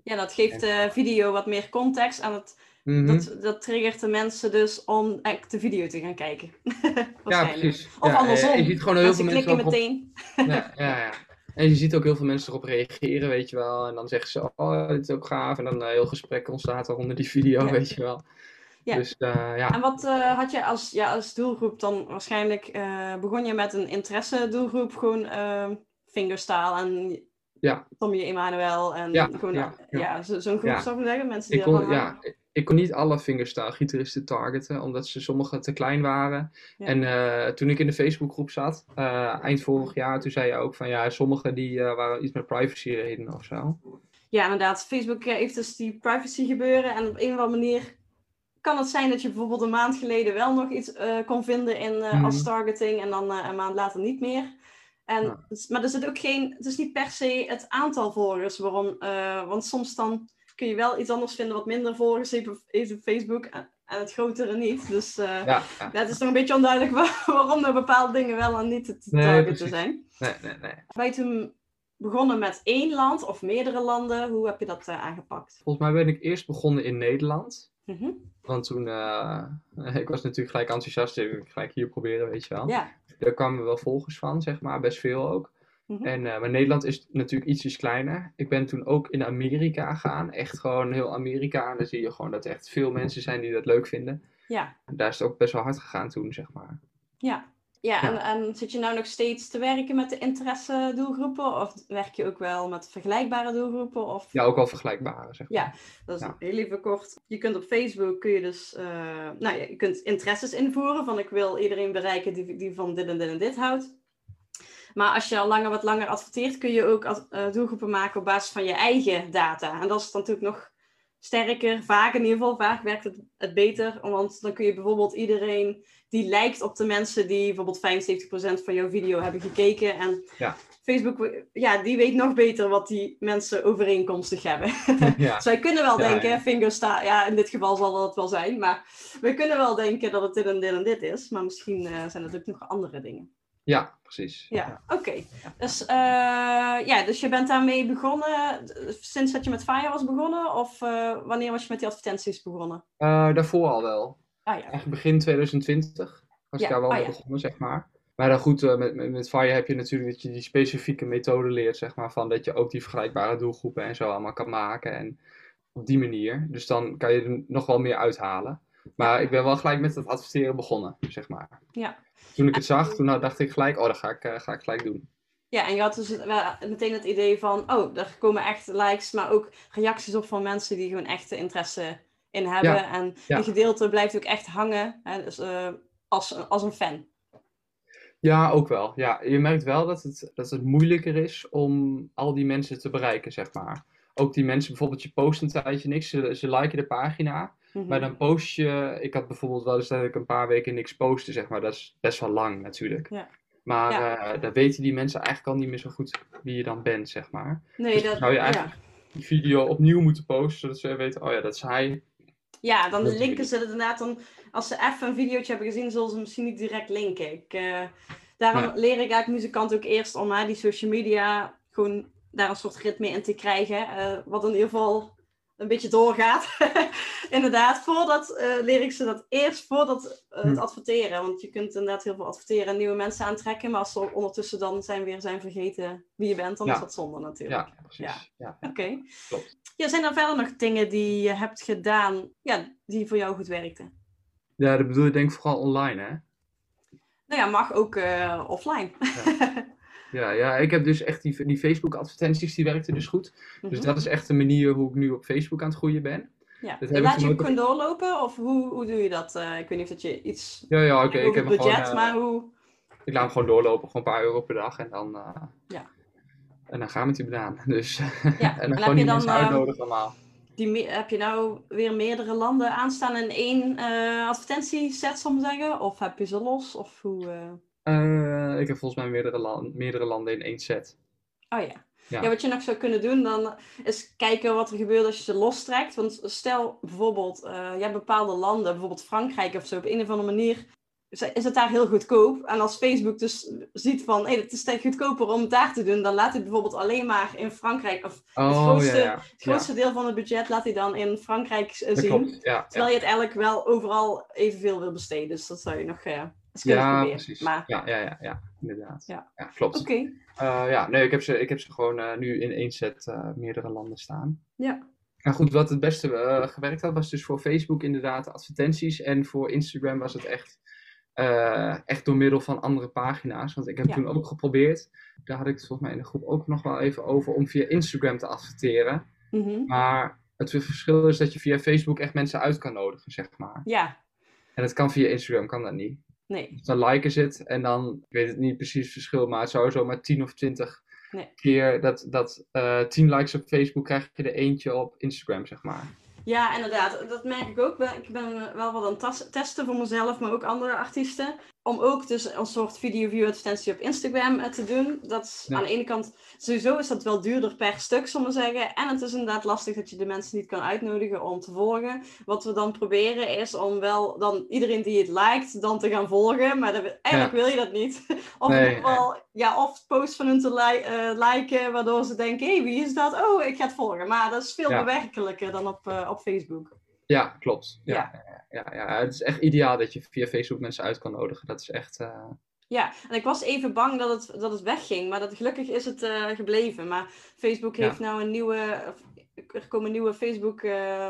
Ja, dat geeft de video wat meer context en het, Mhm. dat, dat triggert de mensen dus om echt de video te gaan kijken. ja, Waarschijnlijk. precies. Of ja, andersom. eh, Je ziet gewoon heel veel Mensen klikken meteen. Ja, ja, ja. En je ziet ook heel veel mensen erop reageren, weet je wel. En dan zeggen ze, oh, dit is ook gaaf. En dan een heel gesprek ontstaat er onder die video, weet je wel. Ja. Dus eh, ja. En wat eh, had je als, ja, als doelgroep dan waarschijnlijk, eh, begon je met een interesse doelgroep, gewoon eh, fingerstyle en Ja. Tommy Emanuel en Ja, gewoon, ja, ja, ja. zo- zo'n groep zou ik zeggen, mensen die Ik kon, ja. Ik kon niet alle fingerstyle gitaristen targeten, omdat ze sommige te klein waren. Ja. En eh, toen ik in de Facebookgroep zat, eh, eind vorig jaar, toen zei je ook van ja, sommige die eh, waren iets met privacy redenen of zo. Ja, inderdaad. Facebook heeft dus die privacy gebeuren. En op een of andere manier kan het zijn dat je bijvoorbeeld een maand geleden wel nog iets kon vinden in, als Mhm. targeting en dan een maand later niet meer. En, Ja. maar er zit ook geen, het is niet per se het aantal volgers waarom, want soms dan kun je wel iets anders vinden wat minder volgers heeft op, Facebook en, het grotere niet. Dus Ja, ja. ja, het is nog een beetje onduidelijk waar- waarom er bepaalde dingen wel en niet te te Nee, targeten precies. zijn. Nee, nee, nee. Ben je toen begonnen met één land of meerdere landen? Hoe heb je dat eh, aangepakt? Volgens mij ben ik eerst begonnen in Nederland. Mhm. Want toen, eh, ik was natuurlijk gelijk enthousiast, ik gelijk hier proberen, weet je wel. Ja. Daar kwamen wel volgers van, zeg maar, best veel ook. Mhm. En, eh, maar Nederland is natuurlijk ietsjes kleiner. Ik ben toen ook in Amerika gegaan, echt gewoon heel Amerika. En dan zie je gewoon dat er echt veel mensen zijn die dat leuk vinden. Ja, Daar is het ook best wel hard gegaan toen, zeg maar. ja. Ja, en, Ja. en zit je nou nog steeds te werken met de interesse doelgroepen? Of werk je ook wel met vergelijkbare doelgroepen? Of... Ja, ook wel vergelijkbare, zeg maar. Ja, dat is Ja. heel even kort. Je kunt op Facebook kun je dus, eh, nou ja, je kunt interesses invoeren van ik wil iedereen bereiken die, die van dit en dit en dit houdt. Maar als je al langer wat langer adverteert, kun je ook ad- eh, doelgroepen maken op basis van je eigen data. En dat is dan natuurlijk nog sterker, vaak in ieder geval, vaak werkt het, het beter. Want dan kun je bijvoorbeeld iedereen die lijkt op de mensen die bijvoorbeeld 75% van jouw video hebben gekeken. En Ja. Facebook, ja, die weet nog beter wat die mensen overeenkomstig hebben. ja. Dus wij kunnen wel Ja, denken, ja. fingersta ja, in dit geval zal dat wel zijn, maar we kunnen wel denken dat het dit en dit en dit is, maar misschien eh, zijn het ook nog andere dingen. Ja, precies. Ja, oké. Dus, eh, ja, dus je bent daarmee begonnen sinds dat je met Fire was begonnen, of eh, wanneer was je met die advertenties begonnen? Eh, daarvoor al wel. Ah ja, Eigenlijk begin 2020 was Ja, ik daar wel oh mee begonnen, zeg maar. Maar dan goed, met, met, met Fire heb je natuurlijk dat je die specifieke methode leert, zeg maar, van dat je ook die vergelijkbare doelgroepen en zo allemaal kan maken. En op die manier. Dus dan kan je er nog wel meer uithalen. Maar ik ben wel gelijk met het adverteren begonnen, zeg maar. Ja. Toen ik het zag, toen dacht ik gelijk, oh, dat ga ik, eh, ga ik gelijk doen. ja, en je had dus meteen het idee van, oh, er komen echt likes, maar ook reacties op van mensen die gewoon echte interesse in hebben. Ja, En ja. die gedeelte blijft ook echt hangen hè, dus, eh, als, als een fan. Ja, ook wel. Ja, je merkt wel dat het, dat het moeilijker is om al die mensen te bereiken, zeg maar. Ook die mensen, bijvoorbeeld je post een tijdje niks, ze, ze liken de pagina. Mhm. Maar dan post je, ik had bijvoorbeeld wel eens dat ik een paar weken niks postte, zeg maar. Dat is best wel lang natuurlijk. Ja. Maar Ja. eh, dan weten die mensen eigenlijk al niet meer zo goed wie je dan bent, zeg maar. Nee, Dus dat, zou je ja. eigenlijk die video opnieuw moeten posten, zodat ze weten, oh ja, dat is hij. Ja, dan Dat de linken ze het inderdaad dan. Als ze even een videootje hebben gezien, zullen ze misschien niet direct linken. Ik, eh, daarom Ja. leer ik eigenlijk muzikanten ook eerst om hè, die social media gewoon daar een soort ritme in te krijgen. eh, wat in ieder geval een beetje doorgaat. inderdaad, voordat eh, leer ik ze dat eerst voordat eh, het Hm. adverteren. Want je kunt inderdaad heel veel adverteren en nieuwe mensen aantrekken. Maar als ze ondertussen dan zijn weer zijn vergeten wie je bent, dan Ja. is dat zonde natuurlijk. Ja, precies. Ja. Ja, Oké. Ja, zijn er verder nog dingen die je hebt gedaan ja, die voor jou goed werkten? Ja, dat bedoel je denk ik vooral online, hè? Nou ja, mag ook eh, offline. Ja, ja, ik heb dus echt die, die Facebook-advertenties, die werkten dus goed. Dus Mhm. dat is echt de manier hoe ik nu op Facebook aan het groeien ben. ja. dat Laat je ook gewoon doorlopen? Of hoe, hoe doe je dat? Eh, ik weet niet of dat je iets Ja, ja, oké. ik heb budget, gewoon, eh, maar hoe... Ik laat hem gewoon doorlopen, gewoon een paar euro per dag en dan, eh, Ja. en dan gaan we met die banaan. Dus, Ja, en dan en gewoon je die dan, mensen uitnodigen allemaal. Die, heb je nou weer meerdere landen aanstaan in één eh advertentieset, zal ik zeggen? Of heb je ze los? Of hoe... eh? Ik heb volgens mij meerdere, meerdere landen in één set. Oh ja. Ja. ja. wat je nog zou kunnen doen, dan is kijken wat er gebeurt als je ze lostrekt. Want stel bijvoorbeeld, eh je hebt bepaalde landen, bijvoorbeeld Frankrijk of zo, op een of andere manier is het daar heel goedkoop. En als Facebook dus ziet van, hé, het is goedkoper om het daar te doen, dan laat hij het bijvoorbeeld alleen maar in Frankrijk, of Oh, grootste- ja, ja. het grootste deel van het budget laat hij dan in Frankrijk eh, zien. klopt. Terwijl je het eigenlijk wel overal evenveel wil besteden. Dus dat zou je nog ja precies. Maar Ja, ja, ja, ja, inderdaad. Ja. klopt. oké, Eh, ja, nee, ik heb ze, ik heb ze gewoon eh, nu in één set eh, meerdere landen staan. ja. Nou goed, wat het beste gewerkt had, was dus voor Facebook inderdaad advertenties. En voor Instagram was het echt, echt door middel van andere pagina's. Want ik heb Ja. toen ook geprobeerd, daar had ik het volgens mij in de groep ook nog wel even over, om via Instagram te adverteren. Mhm. Maar het verschil is dat je via Facebook echt mensen uit kan nodigen, zeg maar. Ja, En dat kan via Instagram, kan dat niet. Nee. Dus dan liken ze het en dan, ik weet het niet precies het verschil, maar het zou zo maar 10 of 20 Nee. keer dat, dat eh 10 likes op Facebook krijg je er eentje op Instagram, zeg maar. Ja, inderdaad. Dat merk ik ook. Ik ben wel wat aan het testen voor mezelf, maar ook andere artiesten. Om ook dus een soort video-view advertentie op Instagram eh, te doen. Dat is Ja. aan de ene kant, sowieso is dat wel duurder per stuk, zullen we zeggen. En het is inderdaad lastig dat je de mensen niet kan uitnodigen om te volgen. Wat we dan proberen is om wel dan iedereen die het liked, dan te gaan volgen. Maar dat, eigenlijk wil je dat niet. of Nee, in ieder geval, ja, of posts van hun te li- eh, liken, waardoor ze denken, hé, wie is dat? Oh, ik ga het volgen. Maar dat is veel Ja. bewerkelijker dan op, eh, op Facebook. Ja, klopt. Ja, Ja. ja. Het is echt ideaal dat je via Facebook mensen uit kan nodigen. Dat is echt. eh, Ja, en ik was even bang dat het, dat het wegging, maar dat, gelukkig is het eh, gebleven. Maar Facebook Ja. heeft nou een nieuwe, er komen nieuwe Facebook eh,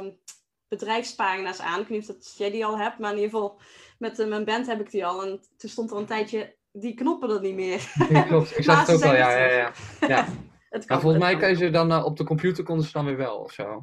bedrijfspagina's aan. Ik weet niet of dat jij die al hebt, maar in ieder geval met eh, mijn band heb ik die al. En toen stond er een tijdje, die knoppen er niet meer. ja, klopt. Ik zag het ook al. zijn Ja, ja, ja. ja. Het volgens mij kan je ze dan op de computer konden ze dan weer wel of zo.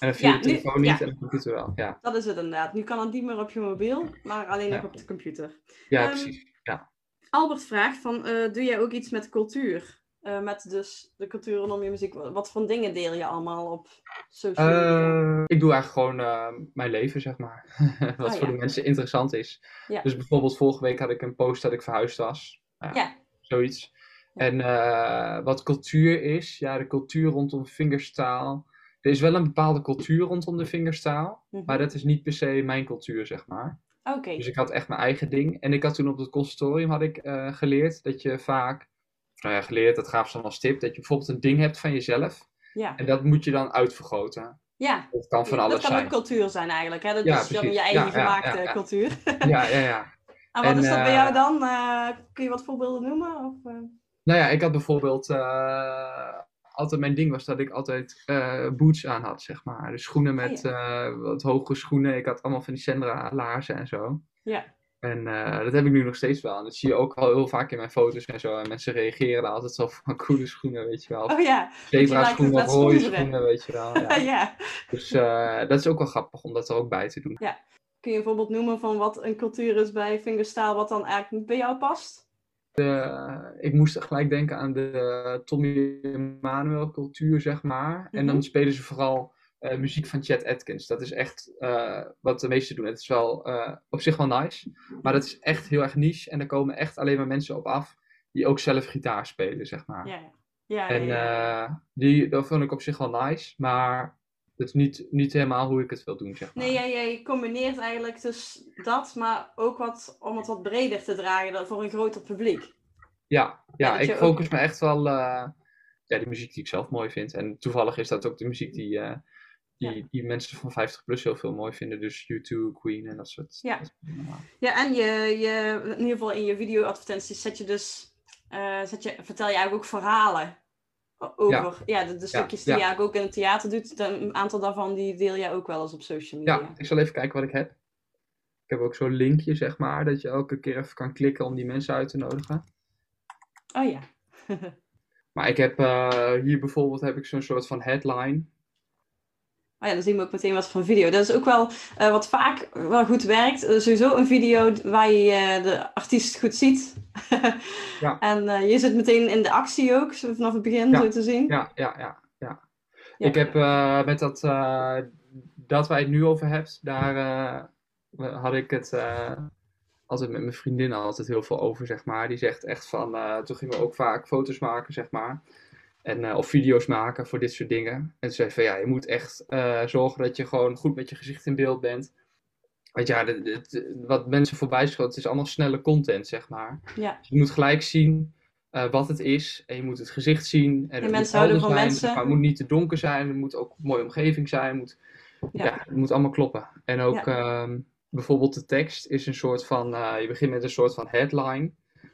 En via Ja, de nu- telefoon niet ja. en de computer wel. Ja, Dat is het inderdaad. Nu kan het niet meer op je mobiel, maar alleen nog op de computer. ja Ehm, precies. Ja. Albert vraagt van, eh, doe jij ook iets met cultuur? Eh, met dus de cultuur rondom je muziek. Wat voor dingen deel je allemaal op social media? Eh, ik doe eigenlijk gewoon mijn leven, zeg maar. Wat Oh, voor de mensen interessant is. Ja. Dus bijvoorbeeld vorige week had ik een post dat ik verhuisd was. Nou Ja. Zoiets. En wat cultuur is, ja, de cultuur rondom fingerstaal. Er is wel een bepaalde cultuur rondom de fingerstaal. Mhm. Maar dat is niet per se mijn cultuur, zeg maar. Oké. Dus ik had echt mijn eigen ding. En ik had toen op het conservatorium had ik, eh, geleerd dat je vaak, nou ja, geleerd, dat gaven ze dan als tip, dat je bijvoorbeeld een ding hebt van jezelf. Ja. En dat moet je dan uitvergroten. ja. Dat kan van dat alles kan zijn. ook cultuur zijn eigenlijk. Hè? Dat Ja, is dan precies. je eigen Ja, gemaakte ja, ja. cultuur. Ja, ja, ja. en wat En, is dat bij eh, jou dan? Eh, kun je wat voorbeelden noemen? Of? Nou ja, ik had bijvoorbeeld, altijd mijn ding was dat ik altijd eh, boots aan had, zeg maar. Dus schoenen met eh, wat hogere schoenen. Ik had allemaal van die Sandra laarzen en zo. Ja. En eh, dat heb ik nu nog steeds wel. En dat zie je ook al heel vaak in mijn foto's en zo. En mensen reageren daar altijd zo van coole schoenen, weet je wel. Oh ja. Zebra schoenen rode schoenen, weet je wel. Ja. ja. Dus dat is ook wel grappig om dat er ook bij te doen. Kun je een voorbeeld noemen van wat een cultuur is bij fingerstaal wat dan eigenlijk niet bij jou past? Ik moest gelijk denken aan de Tommy Emmanuel cultuur, zeg maar. En dan Mhm. spelen ze vooral eh, muziek van Chet Atkins. Dat is echt eh, wat de meesten doen. Het is wel eh, op zich wel nice, maar dat is echt heel erg niche. En er komen echt alleen maar mensen op af die ook zelf gitaar spelen, zeg maar. Ja, ja. ja, En ja, ja. die, dat vond ik op zich wel nice, maar het is niet, niet helemaal hoe ik het wil doen, zeg maar. Nee, jij, jij combineert eigenlijk dus dat, maar ook wat om het wat breder te dragen voor een groter publiek. Ja, ja, ik ook- focus me echt wel uh, ja, die muziek die ik zelf mooi vind. En toevallig is dat ook de muziek die, uh, die, Ja. die mensen van 50 plus heel veel mooi vinden. Dus U2, Queen en dat soort Ja. dat soort dingen. Ja, en je, je, in ieder geval in je video-advertenties zet je dus, eh, zet je, vertel je eigenlijk ook verhalen over. Ja, de, de stukjes die ja. ook in het theater doet. Een aantal daarvan die deel jij ook wel eens op social media. Ja, ik zal even kijken wat ik heb. Ik heb ook zo'n linkje, zeg maar, dat je elke keer even kan klikken om die mensen uit te nodigen. Oh ja. Maar ik heb eh, hier bijvoorbeeld heb ik zo'n soort van headline. Oh ja, dan zien we ook meteen wat van video. Dat is ook wel eh, wat vaak wel goed werkt. Eh, sowieso een video waar je eh, de artiest goed ziet. Ja. En je zit meteen in de actie ook, zo vanaf het begin Ja. zo te zien. Ja, ja, ja. ja. Ja. Ik heb met dat, dat waar je het nu over hebt, daar had ik het altijd met mijn vriendin altijd heel veel over, zeg maar. Die zegt echt van, toen gingen we ook vaak foto's maken, zeg maar. En, eh, of video's maken voor dit soort dingen. En toen zei ze van, ja, je moet echt eh, zorgen dat je gewoon goed met je gezicht in beeld bent. Want ja, wat mensen voorbij schoten, het is allemaal snelle content, zeg maar. Ja. Dus je moet gelijk zien eh, wat het is. En je moet het gezicht zien. En het moet mensen houden van mensen. Maar het moet niet te donker zijn. Het moet ook een mooie omgeving zijn. Het moet, Ja. ja. het moet allemaal kloppen. En ook ehm, bijvoorbeeld de tekst is een soort van... je begint met een soort van headline.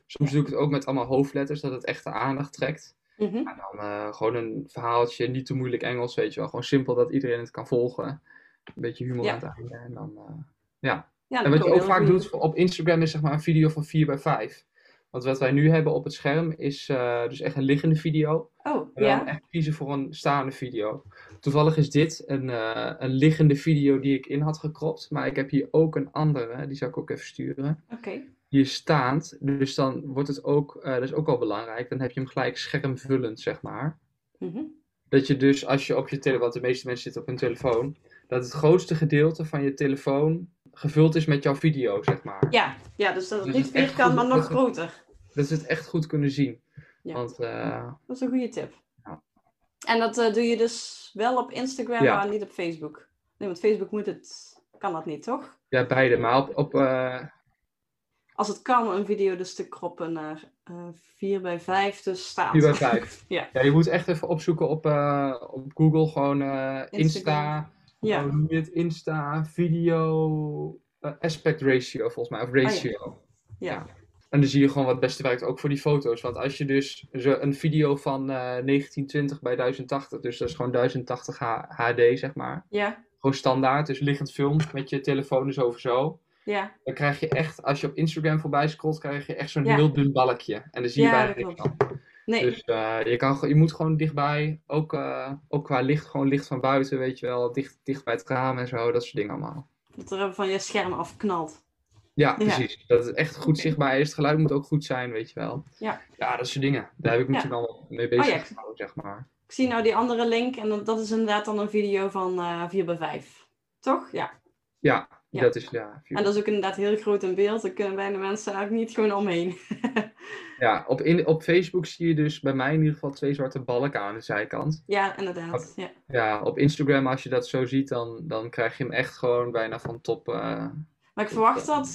Soms doe ik het ook met allemaal hoofdletters, dat het echt de aandacht trekt. Mhm. En dan eh, gewoon een verhaaltje, niet te moeilijk Engels, weet je wel. Gewoon simpel dat iedereen het kan volgen. Een beetje humor Ja. aan het einde. En dan, eh, ja. Ja, En dat wat je ook vaak doet op Instagram is zeg maar een video van 4 bij 5. Want wat wij nu hebben op het scherm is eh, dus echt een liggende video. Oh, En dan ja. echt kiezen voor een staande video. Toevallig is dit een, eh, een liggende video die ik in had gekropt. Maar ik heb hier ook een andere, die zal ik ook even sturen. Oké. Is staand, dus dan wordt het ook, eh, dat is ook wel belangrijk, dan heb je hem gelijk schermvullend, zeg maar. Mhm. Dat je dus als je op je telefoon, want de meeste mensen zitten op hun telefoon, dat het grootste gedeelte van je telefoon gevuld is met jouw video, zeg maar. Ja, ja, dus dat het Dus niet vierkant, goed- maar nog groter. Dat ze het echt goed kunnen zien. Ja. Want eh, Dat is een goede tip. Ja. En dat eh, doe je dus wel op Instagram, Ja. maar niet op Facebook. Nee, want Facebook moet het, kan dat niet, toch? ja, beide. Maar op, op Als het kan, een video dus te kroppen naar eh 4 bij 5, dus staat. 4 bij 5. Ja. ja, je moet echt even opzoeken op, eh, op Google, gewoon eh, Insta. Ja. Het? Insta, video, aspect ratio volgens mij, of ja. ratio. Ja. En dan zie je gewoon wat het beste werkt, ook voor die foto's. Want als je dus zo een video van eh 1920 bij 1080, dus dat is gewoon 1080 H- HD, zeg maar. Ja. Gewoon standaard, dus liggend film met je telefoon dus over zo. Ja. Dan krijg je echt, als je op Instagram voorbij scrolt, krijg je echt zo'n Ja. heel dun balkje. En dan zie je Ja, bijna niks van. Nee. Dus eh, je, kan, je moet gewoon dichtbij, ook, eh, ook qua licht, gewoon licht van buiten, weet je wel. Dicht, dicht bij het raam en zo, dat soort dingen allemaal. Dat er van je scherm afknalt. Ja, precies. Dat het echt goed zichtbaar is. Het geluid moet ook goed zijn, weet je wel. Ja. Ja, dat soort dingen. Daar heb ik me toen al mee bezig Oh gehouden, zeg maar. Ik zie nou die andere link en dat- is inderdaad dan een video van eh 4 bij 5. Toch? Ja. Ja, Ja. dat is, ja. En dat is ook inderdaad heel groot in beeld. Daar kunnen bijna mensen eigenlijk niet gewoon omheen. Ja, op, in, op Facebook zie je dus bij mij in ieder geval twee zwarte balken aan de zijkant. ja, inderdaad. Ja. Ja, op Instagram, als je dat zo ziet, dan, dan krijg je hem echt gewoon bijna van top. eh, Maar ik verwacht dat,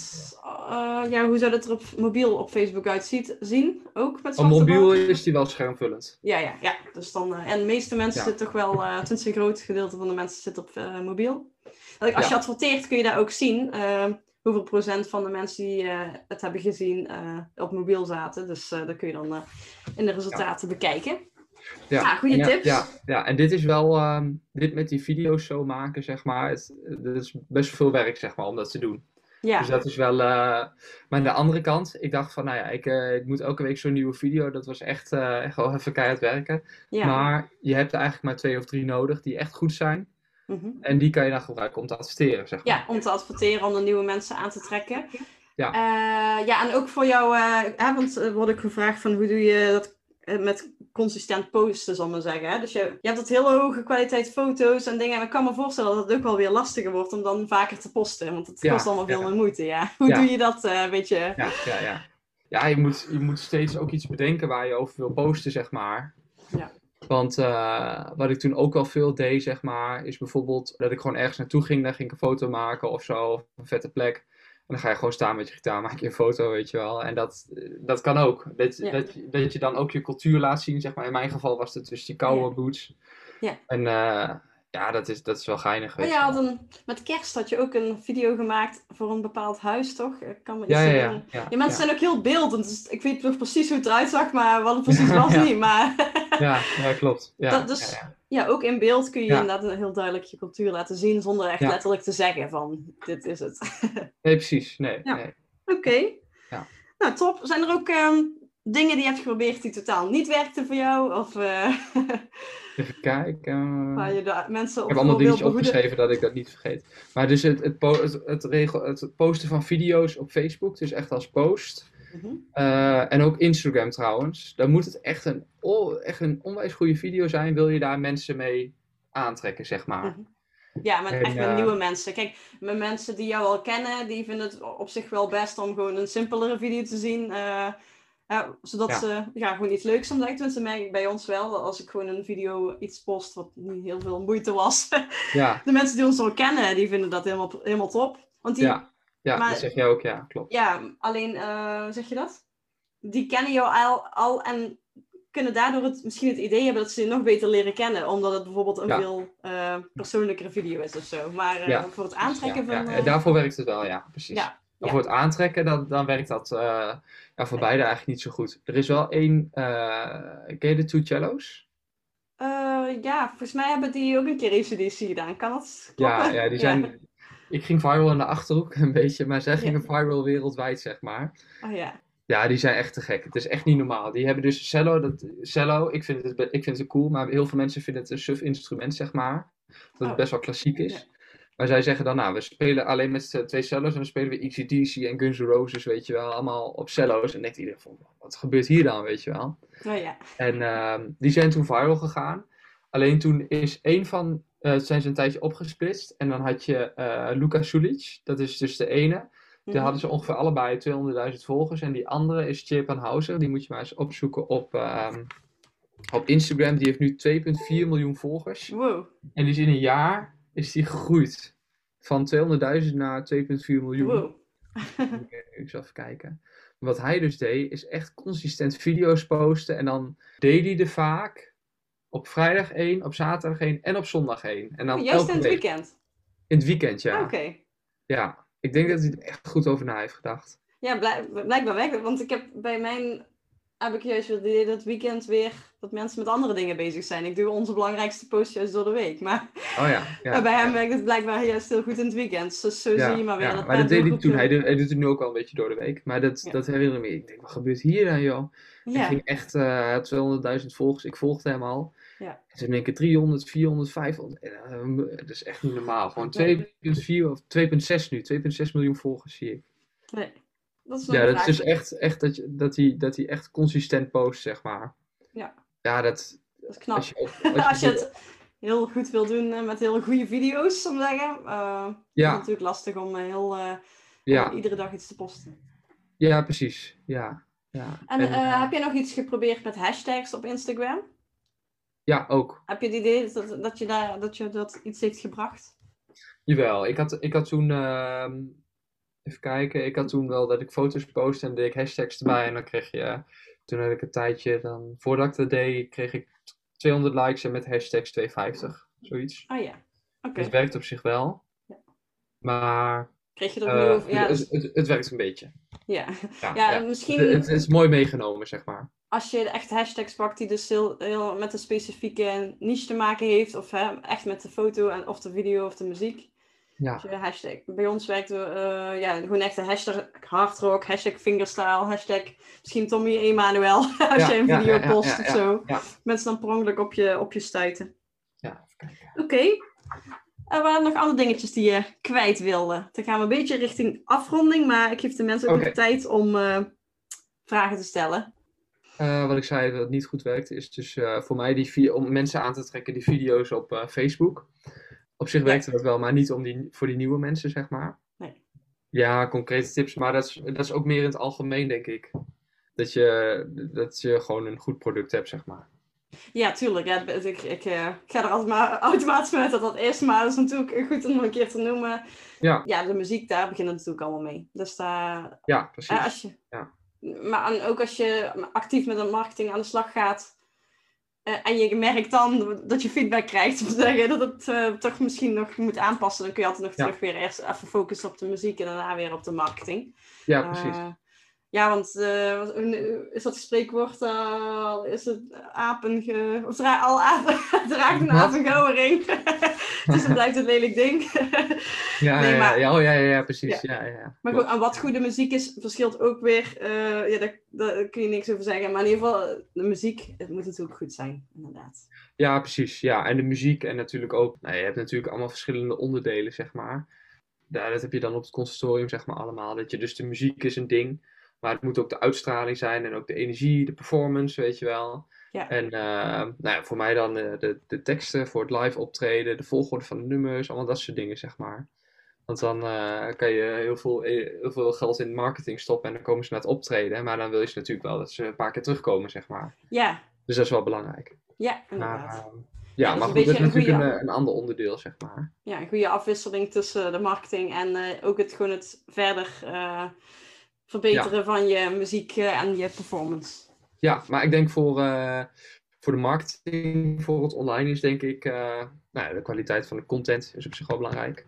eh, ja, hoe zou dat er op mobiel op Facebook uitziet, zien? Ook met Op mobiel balken? is die wel schermvullend. Ja, ja, ja. Dus dan, eh, en de meeste mensen Ja. zitten toch wel, eh tenminste een groot gedeelte van de mensen zit op eh, mobiel. Dat als Ja. je adverteert kun je daar ook zien eh, hoeveel procent van de mensen die eh, het hebben gezien eh, op mobiel zaten. Dus eh dat kun je dan in de resultaten bekijken. Ja, Ja, goede tips. Ja, ja, en dit is wel, ehm, dit met die video's zo maken, zeg maar. Het, dat is best veel werk, zeg maar, om dat te doen. Ja, Dus dat is wel. Maar aan de andere kant, ik dacht van, nou ja, ik, ik moet elke week zo'n nieuwe video. Dat was echt, eh, echt wel even keihard werken. ja. Maar je hebt er eigenlijk maar twee of drie nodig die echt goed zijn. Mhm. En die kan je dan gebruiken om te adverteren, zeg maar. Ja, om te adverteren, om de nieuwe mensen aan te trekken. Ja. Eh, ja, en ook voor jou, eh, hè, want er wordt ook gevraagd van hoe doe je dat eh, met consistent posten, zal ik maar zeggen. Hè? Dus je, je hebt dat hele hoge kwaliteit foto's en dingen. En ik kan me voorstellen dat het ook wel weer lastiger wordt om dan vaker te posten. Want het Ja, kost allemaal veel ja. meer moeite, ja. Hoe doe je dat, eh weet je? Ja, ja, ja. Ja, je moet, je moet steeds ook iets bedenken waar je over wil posten, zeg maar. Ja. Want eh, wat ik toen ook wel veel deed, zeg maar, is bijvoorbeeld dat ik gewoon ergens naartoe ging, dan ging ik een foto maken of zo, of een vette plek. En dan ga je gewoon staan met je gitaar, maak je een foto, weet je wel. En dat, dat kan ook. Dat, Ja. dat, je- dat je dan ook je cultuur laat zien, zeg maar. In mijn geval was het dus die Ja. boots. Ja. En eh, ja, dat is, dat is wel geinig, Maar weet je je had wel. een, met kerst had je ook een video gemaakt voor een bepaald huis, toch? Ik kan me Ja, ja, ja. ja, Ja, mensen ja. zijn ook heel beeldend. Dus ik weet nog precies hoe het eruit zag, maar wat het precies Ja, was ja. niet. Maar Ja, ja, klopt. Ja, Dat dus- ja, ja. ja, ook in beeld kun je Ja. inderdaad heel duidelijk je cultuur laten zien zonder echt Ja. letterlijk te zeggen van dit is het. Nee, precies. Nee, Ja. nee. Oké. Ja. Nou, top. Zijn er ook ehm, dingen die je hebt geprobeerd die totaal niet werkten voor jou? Of eh, Even kijken. waar je de mensen Ik op heb allemaal dingetjes opgeschreven dat ik dat niet vergeet. Maar dus het, het, po- het, het, regel, het posten van video's op Facebook, dus echt als post. Eh, en ook Instagram trouwens. Dan moet het echt een, echt een onwijs goede video zijn. Wil je daar mensen mee aantrekken, zeg maar. Mhm. Ja, met, En, echt met eh, nieuwe mensen. Kijk, met mensen die jou al kennen, die vinden het op zich wel best om gewoon een simpelere video te zien. eh, ja, zodat Ja. ze ja, gewoon iets leuks om Tenminste, mij, bij ons wel. Als ik gewoon een video iets post wat niet heel veel moeite was. Ja, De mensen die ons al kennen, die vinden dat helemaal, helemaal top. Want die, ja, ja maar- dat zeg jij ook, ja, klopt. ja, alleen, hoe zeg je dat? Die kennen jou al, al en kunnen daardoor het, misschien het idee hebben dat ze je nog beter leren kennen. Omdat het bijvoorbeeld een Ja. veel eh, persoonlijkere video is of zo. Maar Ja. voor het aantrekken van... ja. daarvoor werkt het wel, ja, precies. ja, Ja. voor het aantrekken, dan, dan werkt dat eh, ja, voor beide eigenlijk niet zo goed. Er is wel één, eh ken je de Two Cellos? Eh, ja, volgens mij hebben die ook een keer ACDC gedaan. Kan dat Ja, kloppen? ja, die zijn... Ik ging viral in de Achterhoek een beetje, maar zij Ja. gingen viral wereldwijd, zeg maar. Oh ja. Ja, die zijn echt te gek. Het is echt niet normaal. Die hebben dus cello. Dat, cello, ik vind, het, ik vind het cool, maar heel veel mensen vinden het een suf instrument, zeg maar. Dat het Oh. best wel klassiek is. Ja. Maar zij zeggen dan, nou, we spelen alleen met twee cello's en dan spelen we ECDC en Guns N' Roses, weet je wel, allemaal op cello's. En denkt iedereen van, wat gebeurt hier dan, weet je wel. Oh ja. En ehm, die zijn toen viral gegaan. Alleen toen is één van, eh, zijn ze een tijdje opgesplitst. En dan had je eh Luka Sulic, dat is dus de ene. Daar Mhm. hadden ze ongeveer allebei 200.000 volgers. En die andere is Chirpan Hauser. Die moet je maar eens opzoeken op, ehm, op Instagram. Die heeft nu 2,4 miljoen volgers. Wow. En die is in een jaar is die gegroeid. Van 200.000 naar 2,4 miljoen. Wow. Ik, zal even kijken. Wat hij dus deed, is echt consistent video's posten. En dan deed hij er vaak op vrijdag één, op zaterdag één en op zondag één. En dan Oh, Juist in het week. weekend. In het weekend, ja. Oké. ja. Ik denk dat hij er echt goed over na heeft gedacht. Ja, blijk- blijkbaar werkt het. Want ik heb bij mijn... Heb ik juist het idee dat het weekend weer... Dat mensen met andere dingen bezig zijn. Ik doe onze belangrijkste post juist door de week. Maar Oh ja. ja bij hem werkt het blijkbaar juist heel goed in het weekend. Dus zo Ja, zie je maar weer. ja, dat maar dat deed hij toen. Hij doet, hij doet het nu ook wel een beetje door de week. Maar dat, dat herinner ik me. Ik denk, wat gebeurt hier dan, joh? Hij ging echt uh, 200.000 volgers. Ik volgde hem al. Ja. En toen denk ik 300, 400, 500. En, eh, dat is echt niet normaal. Gewoon Nee. 2,4 of 2,6 nu. 2,6 miljoen volgers zie ik. Nee. Dat is Ja, dat is dus echt, echt dat, je, dat, hij, dat hij echt consistent post, zeg maar. Ja. Ja, dat... Dat is knap. Als je, Als je het heel goed wil doen eh, met hele goede video's, om te zeggen. is Ja. het natuurlijk lastig om eh, heel, Ja, iedere dag iets te posten. ja, precies. Ja, ja. En En, heb je nog iets geprobeerd met hashtags op Instagram? ja, ook. Heb je het idee dat, dat, je, daar, dat je dat iets heeft gebracht? Jawel, ik had, ik had toen, ehm, even kijken, ik had toen wel dat ik foto's postte en deed ik hashtags erbij en dan kreeg je, toen had ik een tijdje, dan, voordat ik dat deed, kreeg ik 200 likes en met hashtags 250, zoiets. Ah ja, oké. Dus het werkt op zich wel, Ja. maar Kreeg je opnieuw over? Ja, het, het, het werkt een beetje. ja. Ja, ja, ja. misschien Het, het is mooi meegenomen, zeg maar. als je echt hashtags pakt die dus heel, heel met een specifieke niche te maken heeft, of hè, echt met de foto en, of de video of de muziek. Ja, je hashtag. Bij ons werkt eh ja, gewoon echt de hashtag hardrock, hashtag fingerstyle, hashtag misschien Tommy Emanuel als Ja, je een video post of zo. Mensen dan per ongeluk op je, op je stuiten. ja. Oké. Er waren nog andere dingetjes die je kwijt wilde. Dan gaan we een beetje richting afronding, maar ik geef de mensen ook Oké. nog tijd om eh, vragen te stellen. eh, wat ik zei dat het niet goed werkt, is dus eh, voor mij die om mensen aan te trekken die video's op eh, Facebook. Op zich Ja. werkte dat wel, maar niet om die, voor die nieuwe mensen, zeg maar. Nee. Ja, concrete tips, maar dat is, dat is ook meer in het algemeen, denk ik. Dat je, dat je gewoon een goed product hebt, zeg maar. Ja, tuurlijk. Ja, ik, eh, ik ga er altijd maar automatisch mee uit dat dat is. Maar dat is natuurlijk goed om nog een keer te noemen. Ja, Ja, de muziek, daar begint het natuurlijk allemaal mee. Dus daar, ja precies. eh, als je, Ja. Maar en ook als je actief met een marketing aan de slag gaat. Eh, en je merkt dan dat je feedback krijgt. Om te zeggen dat het eh, toch misschien nog moet aanpassen. Dan kun je altijd nog Ja. terug weer eerst even focussen op de muziek. En daarna weer op de marketing. Ja, precies. Ja, want eh, is dat spreekwoord al is het apen ge... Of dra al apen, draagt een een gouden ring. dus dan blijft het lelijk ding. ja, nee, maar- ja, oh, ja, ja, ja, precies. Ja. Ja, ja, maar goed, aan wat goede muziek is, verschilt ook weer. eh, ja, daar, daar kun je niks over zeggen. Maar in ieder geval, de muziek, het moet natuurlijk goed zijn, inderdaad. Ja, precies. Ja, en de muziek en natuurlijk ook. Nou, je hebt natuurlijk allemaal verschillende onderdelen, zeg maar. Dat heb je dan op het conservatorium, zeg maar, allemaal. Dat je dus de muziek is een ding. Maar het moet ook de uitstraling zijn en ook de energie, de performance, weet je wel. Ja. En eh, nou ja, voor mij dan eh, de, de teksten voor het live optreden, de volgorde van de nummers, allemaal dat soort dingen, zeg maar. Want dan eh, kan je heel veel, heel veel geld in marketing stoppen en dan komen ze naar het optreden. Maar dan wil je ze natuurlijk wel dat ze een paar keer terugkomen, zeg maar. Ja, Dus dat is wel belangrijk. ja, inderdaad. Ja, ja, maar een goed, dat is een natuurlijk goede- een, een ander onderdeel, zeg maar. Ja, een goede afwisseling tussen de marketing en ook het, gewoon het verder verbeteren van je muziek eh, en je performance. Ja, maar ik denk voor, eh, voor de marketing, voor het online is denk ik, eh, nou ja, de kwaliteit van de content is op zich wel belangrijk.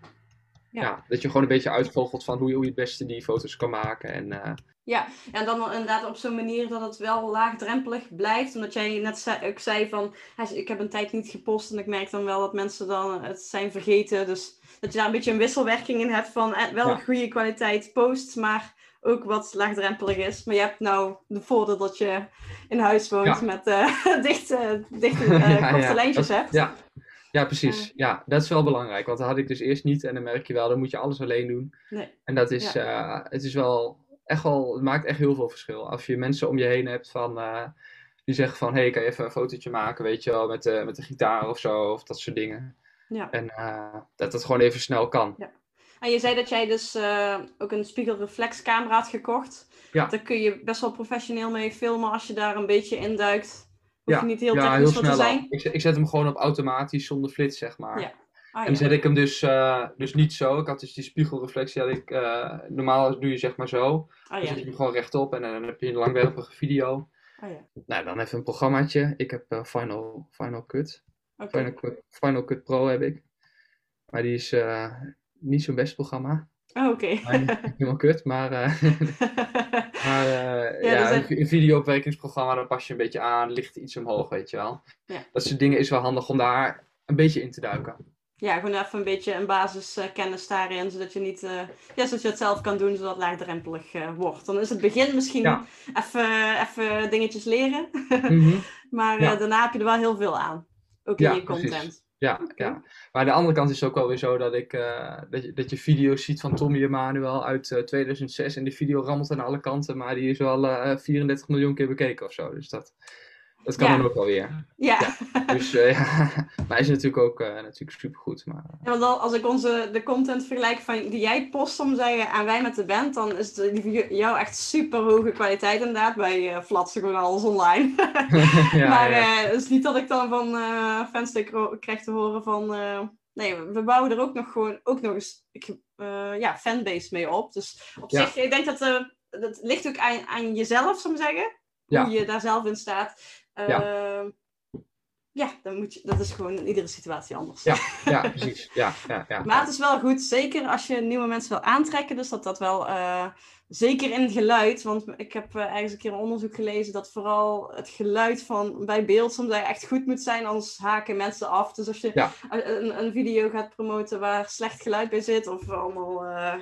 Ja. Ja, dat je gewoon een beetje uitvogelt van hoe je, hoe je het beste die foto's kan maken. En Ja, en dan inderdaad op zo'n manier dat het wel laagdrempelig blijft. Omdat jij net zei, ook zei van, "Hij- ik heb een tijd niet gepost en ik merk dan wel dat mensen dan het zijn vergeten. Dus dat je daar een beetje een wisselwerking in hebt van wel Ja. een goede kwaliteit post, maar ook wat laagdrempelig is. Maar je hebt nou de voordeel dat je in huis woont Ja. met eh dichte, dichte eh, Ja, korte lijntjes dat- hebt. Ja, ja precies. Ja, dat is wel belangrijk. Want dat had ik dus eerst niet. En dan merk je wel, dan moet je alles alleen doen. Nee. En dat is, eh, het is wel echt wel, het maakt echt heel veel verschil. Als je mensen om je heen hebt van, eh, die zeggen van, hé, hey, kan je even een fotootje maken, weet je wel, met de, met de gitaar of zo, of dat soort dingen. Ja. En eh, dat het gewoon even snel kan. En je zei dat jij dus eh, ook een spiegelreflexcamera had gekocht. Ja. Daar kun je best wel professioneel mee filmen als je daar een beetje induikt. Hoef Ja, je niet heel ja, technisch heel te zijn. Ik, zet- ik zet hem gewoon op automatisch zonder flits, zeg maar. Ja. Ah, En zet ik hem dus, eh, dus niet zo. Ik had dus die spiegelreflectie. Had ik, eh, normaal doe je zeg maar zo. Ah, Dan zet je hem gewoon rechtop en dan heb je een langwerpige video. Ah, ja. Nou, dan even een programmaatje. Ik heb Final, Final Cut. Oké. Final Cut. Final Cut Pro heb ik. Maar die is niet zo'n best programma. Oh, Oké. Helemaal kut, maar, eh, maar eh, Ja, een een videoopwerkingsprogramma, dan pas je een beetje aan, licht iets omhoog, weet je wel. Ja. Dat soort dingen is wel handig om daar een beetje in te duiken. ja, gewoon even een beetje een basiskennis daarin, zodat je niet, eh, ja, zodat je het zelf kan doen, zodat het laagdrempelig wordt. Dan is het begin misschien Ja. even, even dingetjes leren, Mhm. maar daarna heb je er wel heel veel aan. Ook in je precies. Ja, Oké. ja. Maar de andere kant is ook wel weer zo dat, ik, eh, dat, je, dat je video's ziet van Tommy Emanuel uit eh, 2006. En die video rammelt aan alle kanten, maar die is wel eh 34 miljoen keer bekeken of zo. Dus dat, dat kan Ja. dan ook wel weer. Ja. Dus eh, ja, maar hij is natuurlijk ook eh, natuurlijk supergoed. Maar, eh, Ja, want al- als ik onze, de content vergelijk van, die jij post, om zeggen, aan wij met de band, dan is de, die jou echt super hoge kwaliteit inderdaad. Bij uh, flatsen gewoon alles online. ja, maar het is niet dat ik dan van fans krijg te horen van... nee, we bouwen er ook nog gewoon ook nog eens ik, ja, fanbase mee op. Dus op zich, ik denk dat dat ligt ook aan, aan jezelf, zou ik zeggen. Ja. Hoe je daar zelf in staat. Ja. Eh, ja, dan moet je, dat is gewoon in iedere situatie anders. Ja. ja, precies. Ja, ja, ja. Maar het is wel goed, zeker als je nieuwe mensen wil aantrekken. Dus dat dat wel, eh, zeker in geluid. Want ik heb eh, ergens een keer een onderzoek gelezen dat vooral het geluid van bij beeld soms echt goed moet zijn. Anders haken mensen af. Dus als je Ja. een, een video gaat promoten waar slecht geluid bij zit. Of allemaal, eh,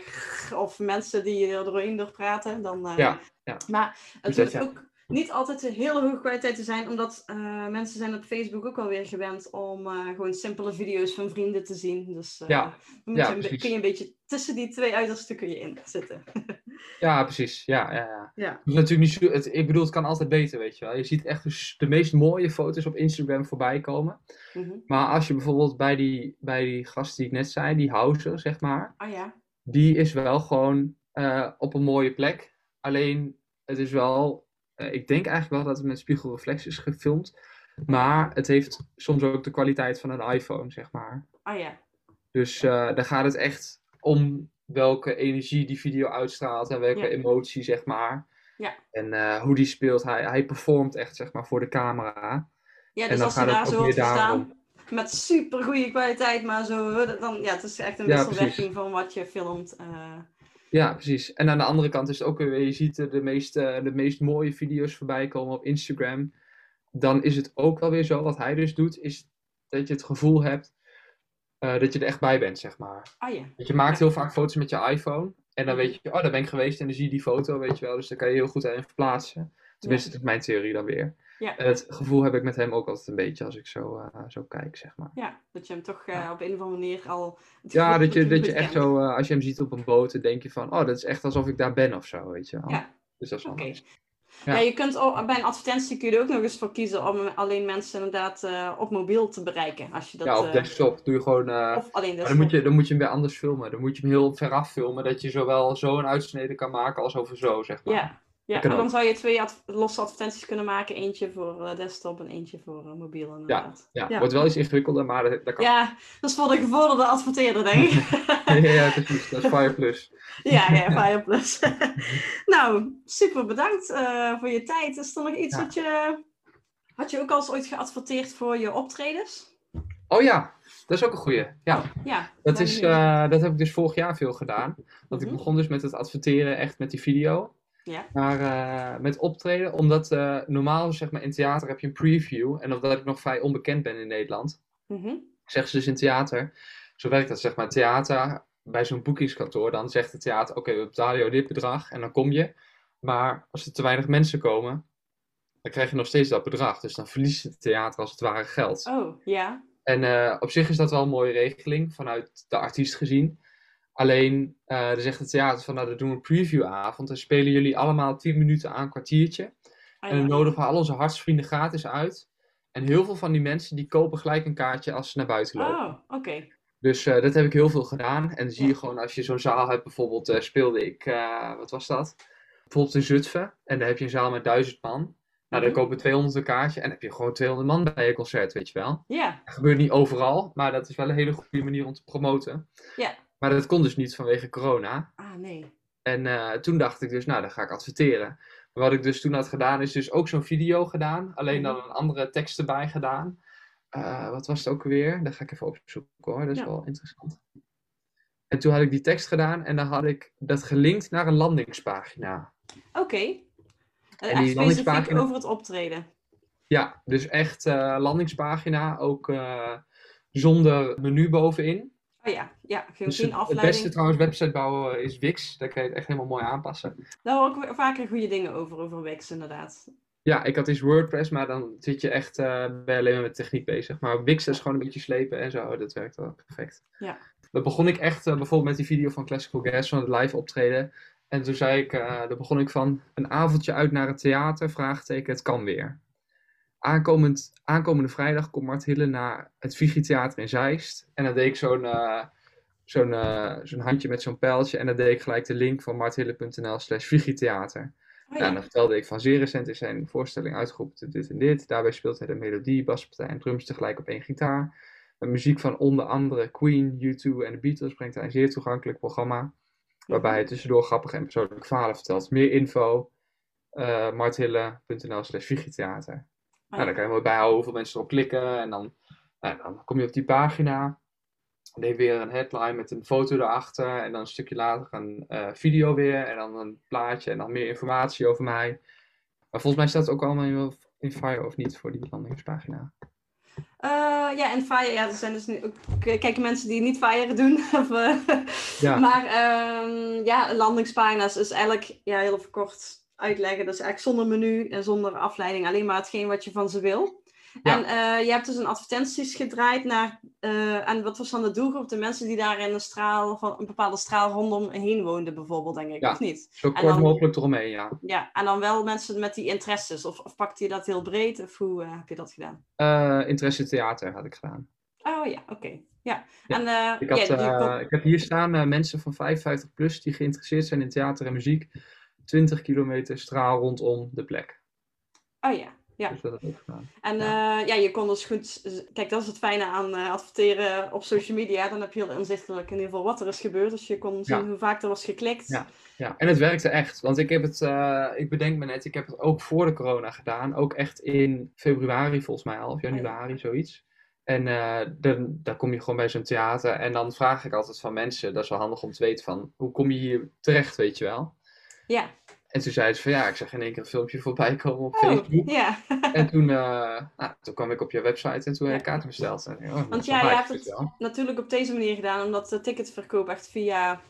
of mensen die er doorheen door praten. Dan, Ja, ja. Maar het ja. ook niet altijd een hele hoge kwaliteit te zijn, omdat eh, mensen zijn op Facebook ook alweer gewend om eh, gewoon simpele video's van vrienden te zien. Dus eh, Ja, dan ja, je kun je een beetje tussen die twee uitersten kun je in zitten. Ja, precies. Ja, ja, ja. Ja. Natuurlijk niet zo, het, ik bedoel, het kan altijd beter, weet je wel. Je ziet echt dus de meest mooie foto's op Instagram voorbij komen. Mhm. Maar als je bijvoorbeeld bij die, bij die gast die ik net zei, die Houser, zeg maar. Oh ja. Die is wel gewoon op een mooie plek. Alleen, het is wel... eh, ik denk eigenlijk wel dat het met spiegelreflex is gefilmd. Maar het heeft soms ook de kwaliteit van een iPhone, zeg maar. Oh ja. Dus eh, daar gaat het echt om welke energie die video uitstraalt en welke Ja. emotie, zeg maar. Ja. En eh, hoe die speelt. Hij, hij performt echt, zeg maar, voor de camera. Ja, En dus dan als je gaat het daar zo te staan, met super goede kwaliteit, maar zo, dan, ja, het is echt een wisselwerking van wat je filmt. eh. Ja, precies. En aan de andere kant is het ook weer, je ziet de meest, eh, de meest mooie video's voorbij komen op Instagram. Dan is het ook wel weer zo, wat hij dus doet, is dat je het gevoel hebt eh, dat je er echt bij bent, zeg maar. oh ja. Want je maakt heel vaak foto's met je iPhone. En dan weet je, oh, daar ben ik geweest en dan zie je die foto, weet je wel. Dus daar kan je heel goed in verplaatsen. Tenminste, dat is mijn theorie dan weer. Ja. Het gevoel heb ik met hem ook altijd een beetje als ik zo, eh, zo kijk, zeg maar. Ja, dat je hem toch eh, op een of andere manier al... Ja, dat je, dat je echt zo, eh, als je hem ziet op een boot, dan denk je van, oh, dat is echt alsof ik daar ben of zo, weet je wel. Ja. Dus dat is nice. Ja. Ja. je kunt ook, bij een advertentie kun je er ook nog eens voor kiezen om alleen mensen inderdaad op mobiel te bereiken. Als je dat, ja, op desktop doe je gewoon... of alleen desktop. dan moet, je, dan moet je hem weer anders filmen. Dan moet je hem heel veraf filmen, dat je zowel zo een uitsnede kan maken als over zo, zeg maar. Ja, ja en dan zou je twee ad- losse advertenties kunnen maken. Eentje voor eh, desktop en eentje voor eh, mobiel inderdaad. Ja, Ja. wordt wel iets ingewikkelder, maar dat, dat kan. Ja, dat is voor de gevorderde adverteerder, denk ik. Ja, precies. Dat is Fire Plus. ja, ja, Fire Plus. nou, super bedankt eh, voor je tijd. Is er nog iets Ja. wat je... Had je ook al eens ooit geadverteerd voor je optredens? Oh ja, dat is ook een goeie. Ja, Ja. dat, is, eh, dat heb ik dus vorig jaar veel gedaan. Want ik Mhm. begon dus met het adverteren echt met die video. Ja. Maar eh, met optreden, omdat eh, normaal zeg maar in theater heb je een preview. En omdat ik nog vrij onbekend ben in Nederland, Mhm. zeggen ze dus in theater. Zo werkt dat zeg maar. Theater, bij zo'n boekingskantoor, dan zegt het theater, oké, we betalen jou dit bedrag en dan kom je. Maar als er te weinig mensen komen, dan krijg je nog steeds dat bedrag. Dus dan verliest het theater als het ware geld. Oh, ja. En eh, op zich is dat wel een mooie regeling vanuit de artiest gezien. Alleen, eh er zegt het theater van, nou, dan doen we een previewavond. Dan spelen jullie allemaal 10 minuten aan een kwartiertje. Oh, En dan nodigen we al onze hartsvrienden gratis uit. En heel veel van die mensen, die kopen gelijk een kaartje als ze naar buiten lopen. Oh, oké. Dus eh, dat heb ik heel veel gedaan. En dan zie je Ja. gewoon, als je zo'n zaal hebt, bijvoorbeeld eh, speelde ik, wat was dat? Bijvoorbeeld in Zutphen. En dan heb je een zaal met 1000 man. Nou, dan Mhm. kopen 200 een kaartje. En dan heb je gewoon 200 man bij je concert, weet je wel. Ja. Dat gebeurt niet overal, maar dat is wel een hele goede manier om te promoten. Ja. Maar dat kon dus niet vanwege corona. Ah, nee. En eh, toen dacht ik dus, nou, dan ga ik adverteren. Maar wat ik dus toen had gedaan, is dus ook zo'n video gedaan. Alleen dan Mhm. een andere tekst erbij gedaan. Eh, wat was het ook weer? Daar ga ik even opzoeken hoor, dat is Ja. wel interessant. En toen had ik die tekst gedaan en dan had ik dat gelinkt naar een landingspagina. Oké. Die Echt specifiek landingspagina- over het optreden. Ja, dus echt eh, landingspagina, ook zonder menu bovenin. Ja, ja. Geen, Dus geen het, het afleiding. beste trouwens website bouwen is Wix. Daar kan je het echt helemaal mooi aanpassen. Daar hoor ik vaker goede dingen over, over Wix inderdaad. Ja, ik had eens WordPress, maar dan zit je echt eh, ben je alleen maar met techniek bezig. Maar Wix is gewoon een beetje slepen en zo. Dat werkt wel perfect. Ja. Dan begon ik echt eh, bijvoorbeeld met die video van Classical Gas van het live optreden. En toen zei ik, daar begon ik van een avondje uit naar het theater, vraagteken, het kan weer. Aankomend, aankomende vrijdag komt Mart Hille naar het Vigi Theater in Zeist. En dan deed ik zo'n eh, zo'n eh, zo'n handje met zo'n pijltje. En dan deed ik gelijk de link van marthille.nl slash Vigitheater. Oh, Ja, en dan vertelde ik van zeer recent is zijn voorstelling uitgeroepen tot dit en dit. Daarbij speelt hij de melodie, baspartij en drums tegelijk op één gitaar. Met muziek van onder andere Queen, U2 en de Beatles brengt hij een zeer toegankelijk programma. Waarbij hij tussendoor grappige en persoonlijke verhalen vertelt. Meer info, uh, marthille.nl slash Vigitheater. Nou, dan kan je mooi bijhouden hoeveel mensen erop klikken. En dan, nou, dan kom je op die pagina. Dan heb je weer een headline met een foto erachter. En dan een stukje later een eh, video weer. En dan een plaatje en dan meer informatie over mij. Maar volgens mij staat het ook allemaal in, in Fire of niet voor die landingspagina. Uh, ja, en Fire, ja, er zijn dus nu ook kijken mensen die niet Fire doen. of, uh, ja. Maar um, ja, landingspagina's is eigenlijk ja, heel verkort uitleggen. Dat is eigenlijk zonder menu en zonder afleiding. Alleen maar hetgeen wat je van ze wil. En uh, je hebt dus een advertenties gedraaid naar, uh, en wat was dan de doelgroep? De mensen die daar in een straal van een bepaalde straal rondom heen woonden, bijvoorbeeld, denk ik, ja, of niet? Zo kort mogelijk eromheen, ja. Ja, en dan wel mensen met die interesses, of, of pakte je dat heel breed, of hoe uh, heb je dat gedaan? interesse theater had ik gedaan. Oh ja, oké. Okay. Ja. ja. En, ik, had, ik heb hier staan mensen van 55 plus die geïnteresseerd zijn in theater en muziek. 20 kilometer straal rondom de plek. Oh ja, ja. Dus dat gedaan. En ja. Uh, ja, je kon dus goed... Kijk, dat is het fijne aan uh, adverteren op social media. Dan heb je heel inzichtelijk in ieder geval wat er is gebeurd. Dus je kon zien Ja. hoe vaak er was geklikt. Ja. Ja, en het werkte echt. Want ik heb het, uh, ik bedenk me net, ik heb het ook voor de corona gedaan. Ook echt in februari volgens mij al, of januari, zoiets. En dan, dan kom je gewoon bij zo'n theater. En dan vraag ik altijd van mensen, dat is wel handig om te weten van, hoe kom je hier terecht, weet je wel? Ja. En toen zei ze van, ja, ik zag in één keer een filmpje voorbij komen op Oh, Facebook. ja. En toen, uh, nou, toen kwam ik op je website en toen heb ik kaarten besteld. En, oh, Want ja, je hebt het wel. natuurlijk op deze manier gedaan, omdat de ticketverkoop echt via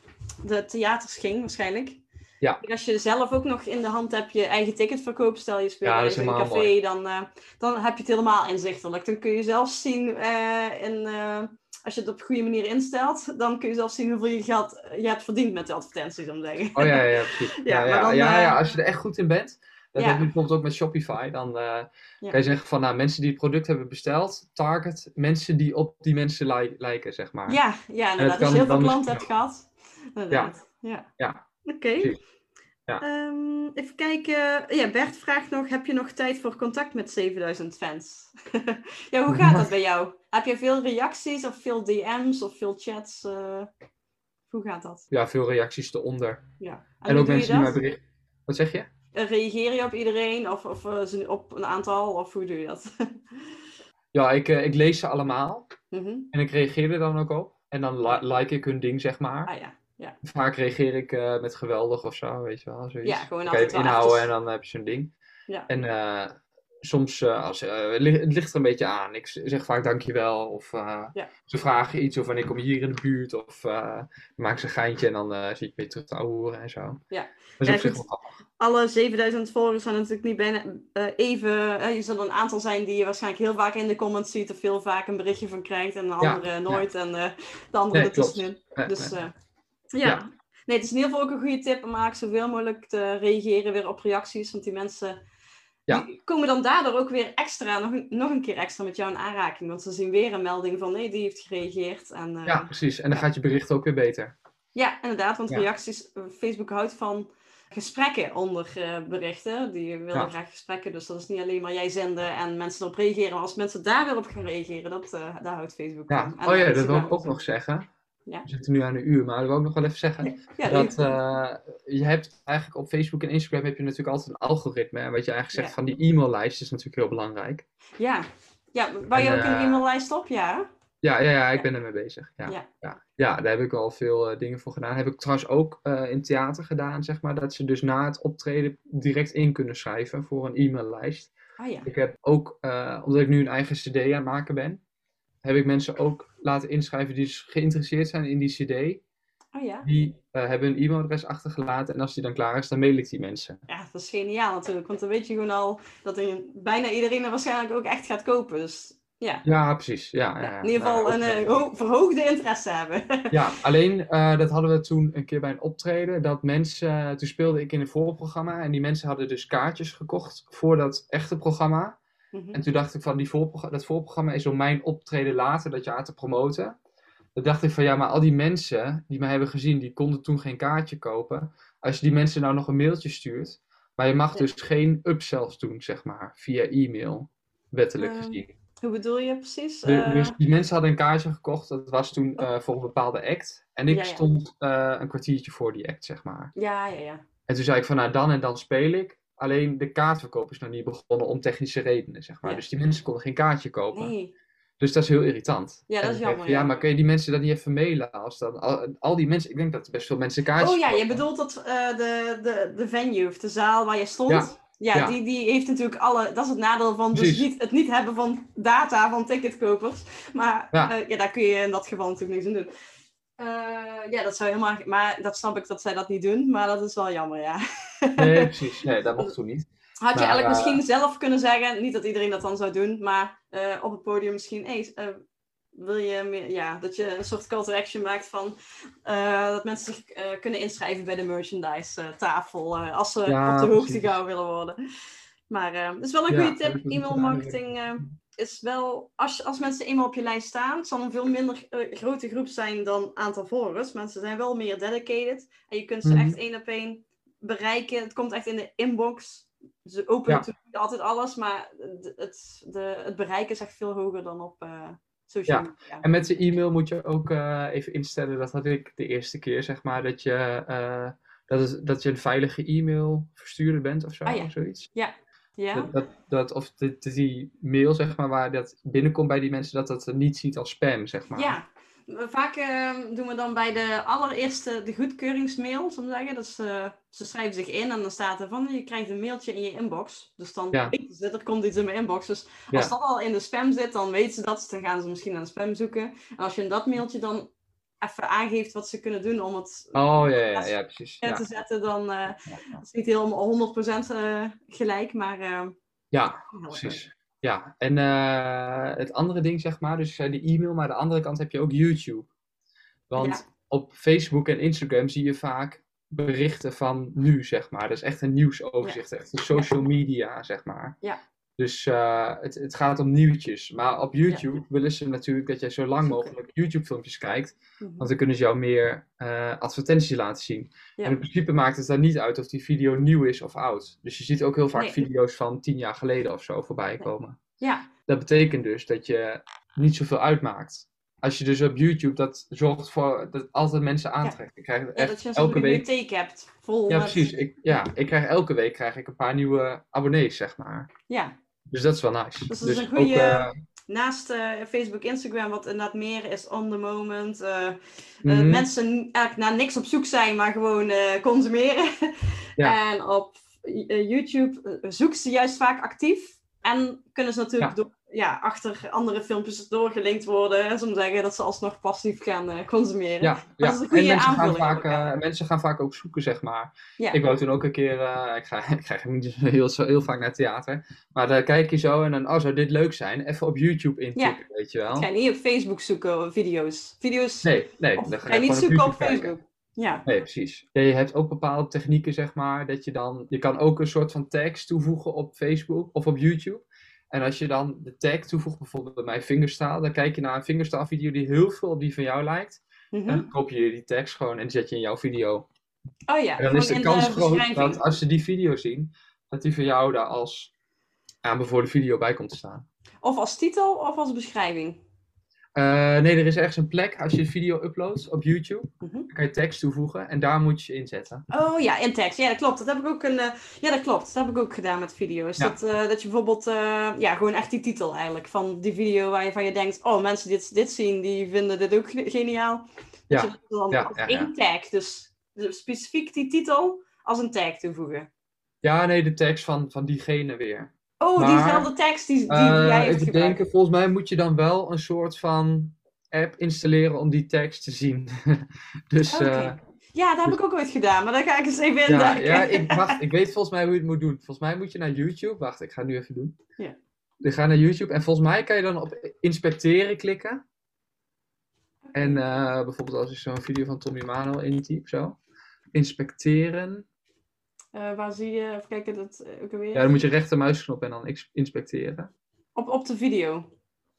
de theaters ging, waarschijnlijk. Ja. En Als je zelf ook nog in de hand hebt je eigen ticketverkoop, stel je speelt Ja, in een café, dan, eh, dan heb je het helemaal inzichtelijk. Dan kun je zelf zien, eh, in, eh, als je het op een goede manier instelt, dan kun je zelf zien hoeveel je geld je hebt verdiend met de advertenties, om te zeggen. Oh ja, ja, precies. Ja, Ja, ja, dan, ja, eh, ja, als je er echt goed in bent. Dat heb ik bijvoorbeeld ook met Shopify. Dan Ja. kan je zeggen van, nou, mensen die het product hebben besteld, target mensen die op die mensen li- lijken, zeg maar. Ja, ja inderdaad. Als je heel veel klanten hebt gehad. Inderdaad. Ja. Ja. Oké. Ja. Ehm, even kijken. Ja, Bert vraagt nog: heb je nog tijd voor contact met 7000 fans? ja, hoe gaat dat bij jou? Heb je veel reacties of veel DM's of veel chats? eh, hoe gaat dat? Ja, veel reacties eronder. Ja. En, ook mensen die mij berichten. Wat zeg je? Eh, Reageer je op iedereen of, of eh, op een aantal? Of hoe doe je dat? Ja, ik, ik lees ze allemaal. Mhm. En ik reageer er dan ook op. En dan li- like ik hun ding, zeg maar. Ah ja. Ja. Vaak reageer ik eh, met geweldig of zo, weet je wel. Zoiets. Ja, gewoon Dan kan je altijd wel inhouden en dan heb je zo'n ding. Ja. En eh, soms, eh, als, het ligt- er een beetje aan. Ik zeg vaak dankjewel. Of Ja. ze vragen iets of wanneer kom je hier in de buurt. Of maken ze een geintje en dan zie ik weer terug te ouwehoeren en zo. Ja. Dat is op zich wel grappig. alle 7000 volgers zijn natuurlijk niet bijna even. je zal een aantal zijn die je waarschijnlijk heel vaak in de comments ziet of heel vaak een berichtje van krijgt en de Ja, andere nooit en de andere Nee, ertussenin. Nee, Dus nee. Ja. Ja. Nee, het is in ieder geval ook een goede tip om eigenlijk zoveel mogelijk te reageren weer op reacties. Want die mensen Ja. die komen dan daardoor ook weer extra, nog een, nog een keer extra met jou in aanraking. Want ze zien weer een melding van nee, die heeft gereageerd. En, eh, Ja, precies. En dan gaat je bericht ook weer beter. ja, inderdaad, want reacties, eh, Facebook houdt van gesprekken onder eh, berichten. Die willen Ja. graag gesprekken, dus dat is niet alleen maar jij zenden en mensen erop reageren. Maar als mensen daar weer op gaan reageren, dat, eh, daar houdt Facebook Ja. van. En Oh ja, dat wil ik ook nog zeggen. Ja. We zitten nu aan een uur, maar dat wil ik ook nog wel even zeggen. Ja, dat eh, je hebt eigenlijk op Facebook en Instagram heb je natuurlijk altijd een algoritme. En wat je eigenlijk zegt van die e-maillijst is natuurlijk heel belangrijk. ja. ja, bouw je En, ook een eh, e-maillijst op, ja? Ja, ja, ja ik ben ermee bezig. Ja, Ja. ja. Daar heb ik al veel eh, dingen voor gedaan. Heb ik trouwens ook in theater gedaan, zeg maar. Dat ze dus na het optreden direct in kunnen schrijven voor een e-maillijst. Ah ja. Ik heb ook, omdat ik nu een eigen cd aan het maken ben, heb ik mensen ook laten inschrijven die dus geïnteresseerd zijn in die cd. Oh ja. Die eh, hebben een e-mailadres achtergelaten en als die dan klaar is, dan mail ik die mensen. Ja, dat is geniaal natuurlijk. Want dan weet je gewoon al dat er bijna iedereen er waarschijnlijk ook echt gaat kopen. Dus ja, Ja, precies. Ja, Ja, ja, in ieder geval nou, een eh, ho- verhoogde interesse hebben. Ja, alleen eh, dat hadden we toen een keer bij een optreden. Dat mensen, toen speelde ik in een voorprogramma en die mensen hadden dus kaartjes gekocht voor dat echte programma. Mhm. En toen dacht ik van, die voorprogramma, dat voorprogramma is om mijn optreden later dat jaar te promoten. Dan dacht ik van, ja, maar al die mensen die mij hebben gezien, die konden toen geen kaartje kopen. Als je die mensen nou nog een mailtje stuurt, maar je mag Ja. dus geen upsells doen, zeg maar, via e-mail, wettelijk gezien. Hoe bedoel je precies? De- Eh, dus die mensen hadden een kaartje gekocht, dat was toen eh, voor een bepaalde act. En ik Ja, ja. stond eh, een kwartiertje voor die act, zeg maar. Ja, ja, ja. En toen zei ik van, nou dan en dan speel ik. Alleen de kaartverkoop is nog niet begonnen om technische redenen, zeg maar. Ja. Dus die mensen konden geen kaartje kopen. Nee. Dus dat is heel irritant. Ja, dat is denk jammer, Ja, maar kun je die mensen dan niet even mailen? Als dan, al, al die mensen, ik denk dat er best veel mensen kaartjes Oh ja, je bedoelt dat eh, de, de, de venue of de zaal waar je stond. Ja. Ja, Ja. Die, die heeft natuurlijk alle. Dat is het nadeel van dus niet, het niet hebben van data van ticketkopers. Maar Ja. ja. ja, daar kun je in dat geval natuurlijk niks aan doen. Eh, ja, dat zou helemaal. Maar dat snap ik dat zij dat niet doen. Maar dat is wel jammer, ja. Nee, precies. Nee, dat mocht toen niet. Had je eigenlijk eh, misschien zelf kunnen zeggen, niet dat iedereen dat dan zou doen, maar eh, op het podium misschien, hey, wil je meer, ja, dat je een soort call to action maakt van dat mensen zich kunnen inschrijven bij de merchandise tafel als ze Ja, op de hoogte gehouden willen worden. Maar het is wel een goede tip. E-mail marketing is wel, als, als mensen eenmaal op je lijst staan, zal een veel minder eh, grote groep zijn dan aantal volgers. Mensen zijn wel meer dedicated en je kunt ze Mhm. echt één op één bereiken. Het komt echt in de inbox. Ze openen Ja. altijd alles, maar het, het, de, het bereik is echt veel hoger dan op eh, social Ja. media. En met de e-mail moet je ook eh, even instellen, dat had ik de eerste keer, zeg maar, dat je, dat, het, dat je een veilige e-mail verstuurder bent of zo, Ah, ja. of zoiets. Ja. Dat, dat, dat, of de, die mail, zeg maar, waar dat binnenkomt bij die mensen, dat dat er niet ziet als spam, zeg maar. Ja, vaak eh, doen we dan bij de allereerste de goedkeuringsmail, zou ik zeggen. Dus ze schrijven zich in en dan staat er van je krijgt een mailtje in je inbox. Dus dan Ja. weten ze, er komt iets in mijn inbox. Dus Ja. als dat al in de spam zit, dan weten ze dat. Dan gaan ze misschien naar de spam zoeken. En als je in dat mailtje dan even aangeeft wat ze kunnen doen om het Oh, ja, ja, ja, precies. te zetten, dan ja, ja. dat is niet helemaal 100% eh, gelijk, maar eh, Ja, precies. Ja, en het andere ding, zeg maar, dus de e-mail, maar aan de andere kant heb je ook YouTube. Want op Facebook en Instagram zie je vaak berichten van nu, zeg maar. Dat is echt een nieuwsoverzicht, echt een social media, zeg maar. Ja. Dus eh, het, het gaat om nieuwtjes. Maar op YouTube willen ze natuurlijk dat jij zo lang mogelijk YouTube-filmpjes kijkt. Mhm. Want dan kunnen ze jou meer eh, advertenties laten zien. Ja. En in principe maakt het dan niet uit of die video nieuw is of oud. Dus je ziet ook heel vaak Nee. video's van tien jaar geleden of zo voorbij komen. Ja, Dat betekent dus dat je niet zoveel uitmaakt. Als je dus op YouTube dat zorgt voor dat altijd mensen aantrekt. Ik krijg echt dat je een elke week. bibliotheek hebt. Vol Ja, met- precies. Ik, ja, ik krijg elke week krijg ik een paar nieuwe abonnees, zeg maar. Ja, Dus dat is wel nice. Dus dat is een goede- eh, naast eh, Facebook, Instagram, wat inderdaad meer is on the moment. eh, mhm. mensen eigenlijk naar niks op zoek zijn, maar gewoon consumeren. Ja. En op YouTube zoeken ze juist vaak actief. En kunnen ze natuurlijk Ja. door, ja, achter andere filmpjes doorgelinkt worden. Om te zeggen dat ze alsnog passief gaan eh, consumeren. Ja, ja. en mensen gaan, vaak, eh, mensen gaan vaak ook zoeken, zeg maar. Ja. Ik wou toen ook een keer, eh, ik, ga, ik ga niet zo heel, zo heel vaak naar theater, maar dan kijk je zo en dan, oh, zou dit leuk zijn? Even op YouTube intikken, weet je wel? Ga je niet op Facebook zoeken, video's. Video's Nee, nee, of dan ga je niet zoeken op. Facebook. Ja, Nee, precies. Ja, je hebt ook bepaalde technieken, zeg maar, dat je dan, je kan ook een soort van tags toevoegen op Facebook of op YouTube. En als je dan de tag toevoegt, bijvoorbeeld bij mijn fingerstyle, dan kijk je naar een fingerstyle video die heel veel op die van jou lijkt. Mhm. En dan kopieer je die tags gewoon en zet je in jouw video. Oh ja, En dan is de kans groot beschrijving. dat als ze die video zien, dat die van jou daar als aanbevolen video bij komt te staan. Of als titel of als beschrijving. Eh, nee, er is ergens een plek als je de video uploadt op YouTube. Mhm. Kan je tekst toevoegen en daar moet je inzetten. Oh ja, in tekst. Ja, dat klopt. Dat heb ik ook een. eh, ja, dat klopt. Dat heb ik ook gedaan met video's. Ja. Dat, eh, dat je bijvoorbeeld, ja, gewoon echt die titel eigenlijk van die video waar je van je denkt, oh, mensen die dit, dit zien, die vinden dit ook ge- geniaal. Ja. Je dan Ja, ja, één tag, dus dus specifiek die titel als een tag toevoegen. Ja, nee, de tekst van, van diegene weer. Oh, Maar, diezelfde tekst die, die Eh, jij hebt denken, volgens mij moet je dan wel een soort van app installeren om die tekst te zien. dus eh, Ja, dat heb ik ook ooit gedaan, maar daar ga ik eens even in ja, ja ik, wacht, ik weet volgens mij hoe je het moet doen. Volgens mij moet je naar YouTube. Wacht, ik ga het nu even doen. Ja. Je gaat naar YouTube en volgens mij kan je dan op inspecteren klikken. En eh, bijvoorbeeld als ik zo'n video van Tommy Mano intyp, zo. Inspecteren. Eh, waar zie je, even kijken, dat eh, ook alweer. Ja, dan moet je rechtermuisknop en dan inspecteren. Op, op de video.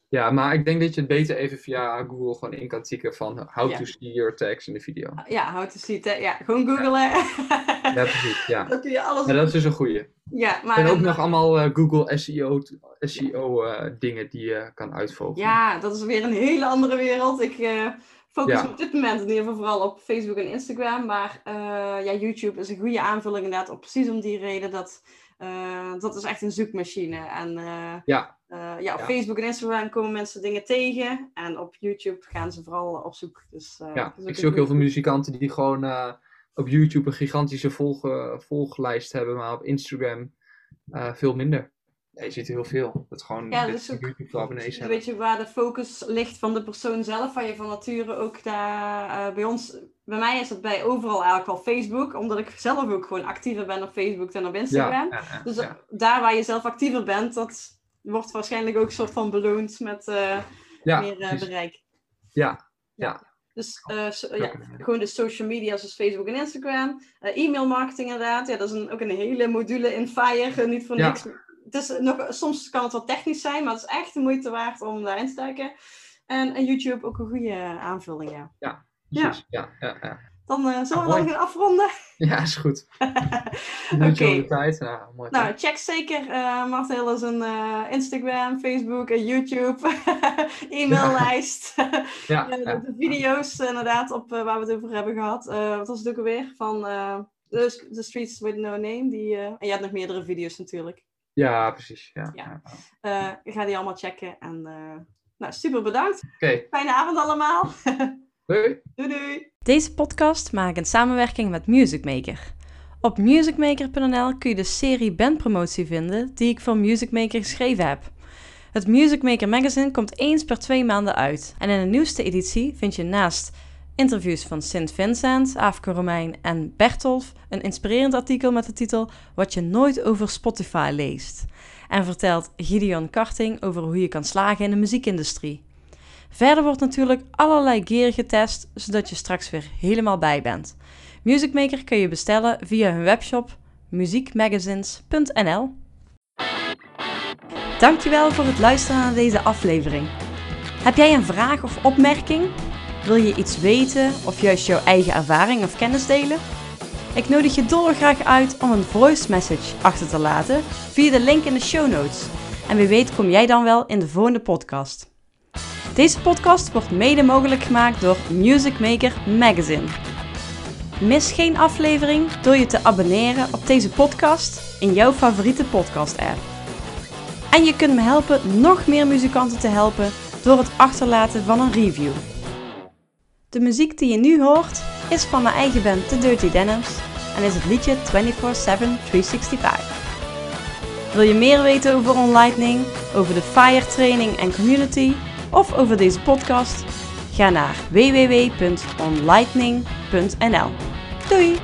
Ja, maar ik denk dat je het beter even via Google gewoon in kan tikken van how Ja. to see your text in de video. Ja, how to see hè. Ja, gewoon googlen. Ja, precies. Ja. Dan kun je alles ja, dat is dus een goeie. Ja, maar... En ook nog allemaal eh, Google SEO, SEO dingen die je kan uitvogelen. Ja, dat is weer een hele andere wereld. Ik focus Ja. op dit moment in ieder geval vooral op Facebook en Instagram. Maar eh, ja, YouTube is een goede aanvulling inderdaad. Op precies om die reden dat... eh, dat is echt een zoekmachine. En eh, Ja. ja, op Ja. Facebook en Instagram komen mensen dingen tegen. En op YouTube gaan ze vooral op zoek. Dus, Ja, ik zie ook heel veel muzikanten die gewoon op YouTube een gigantische volg, volglijst hebben, maar op Instagram veel minder. Ja, je ziet heel veel. Dat gewoon Ja, dat is ook- YouTube abonnees Een beetje waar de focus ligt van de persoon zelf, waar je van nature ook daar eh, bij ons bij mij is het bij overal eigenlijk wel Facebook, omdat ik zelf ook gewoon actiever ben op Facebook dan op Instagram. ja, ja, Dus daar waar je zelf actiever bent, dat wordt waarschijnlijk ook een soort van beloond met eh, meer eh, bereik. Ja, ja. Dus so- ja, gewoon de social media zoals Facebook en Instagram. E-mail marketing inderdaad. Ja, dat is een, ook een hele module in Fire. niet voor Ja. niks. Het is nog, soms kan het wat technisch zijn, maar het is echt de moeite waard om daarin te duiken. En, en YouTube ook een goede aanvulling, ja. Precies. Ja, ja, ja. Dan eh, zullen we Ah, dan gaan afronden. Ja, is goed. Oké. De tijd. Nou, mooi. Nou, check zeker uh, Martel zijn eh, Instagram, Facebook en YouTube e-maillijst. ja, Ja, de, video's eh, inderdaad op eh, waar we het over hebben gehad. Eh, wat was het ook alweer? Van eh The, Streets With No Name. Die, eh, en je hebt nog meerdere video's natuurlijk. Ja, precies. Ja, Ja. Eh, ik ga die allemaal checken. En eh, nou, super bedankt. Oké, Fijne avond allemaal. doei. doei doei. Deze podcast maak ik in samenwerking met Music Maker. Op musicmaker.nl kun je de serie bandpromotie vinden die ik voor Music Maker geschreven heb. Het Music Maker magazine komt eens per twee maanden uit. En in de nieuwste editie vind je naast interviews van Sint Vincent, Aafke Romein en Bertolf een inspirerend artikel met de titel Wat je nooit over Spotify leest. En vertelt Gideon Karting over hoe je kan slagen in de muziekindustrie. Verder wordt natuurlijk allerlei gear getest, zodat je straks weer helemaal bij bent. Music Maker kun je bestellen via hun webshop muziekmagazines.nl. Dankjewel voor het luisteren naar deze aflevering. Heb jij een vraag of opmerking? Wil je iets weten of juist jouw eigen ervaring of kennis delen? Ik nodig je dolgraag uit om een voice message achter te laten via de link in de show notes. En wie weet kom jij dan wel in de volgende podcast. Deze podcast wordt mede mogelijk gemaakt door Music Maker Magazine. Mis geen aflevering door je te abonneren op deze podcast in jouw favoriete podcast-app. En je kunt me helpen nog meer muzikanten te helpen door het achterlaten van een review. De muziek die je nu hoort is van mijn eigen band The Dirty Denims en is het liedje 24-7 365. Wil je meer weten over OnLightning, over de FIRE training en community of over deze podcast? Ga naar www.onlightning.nl. Doei!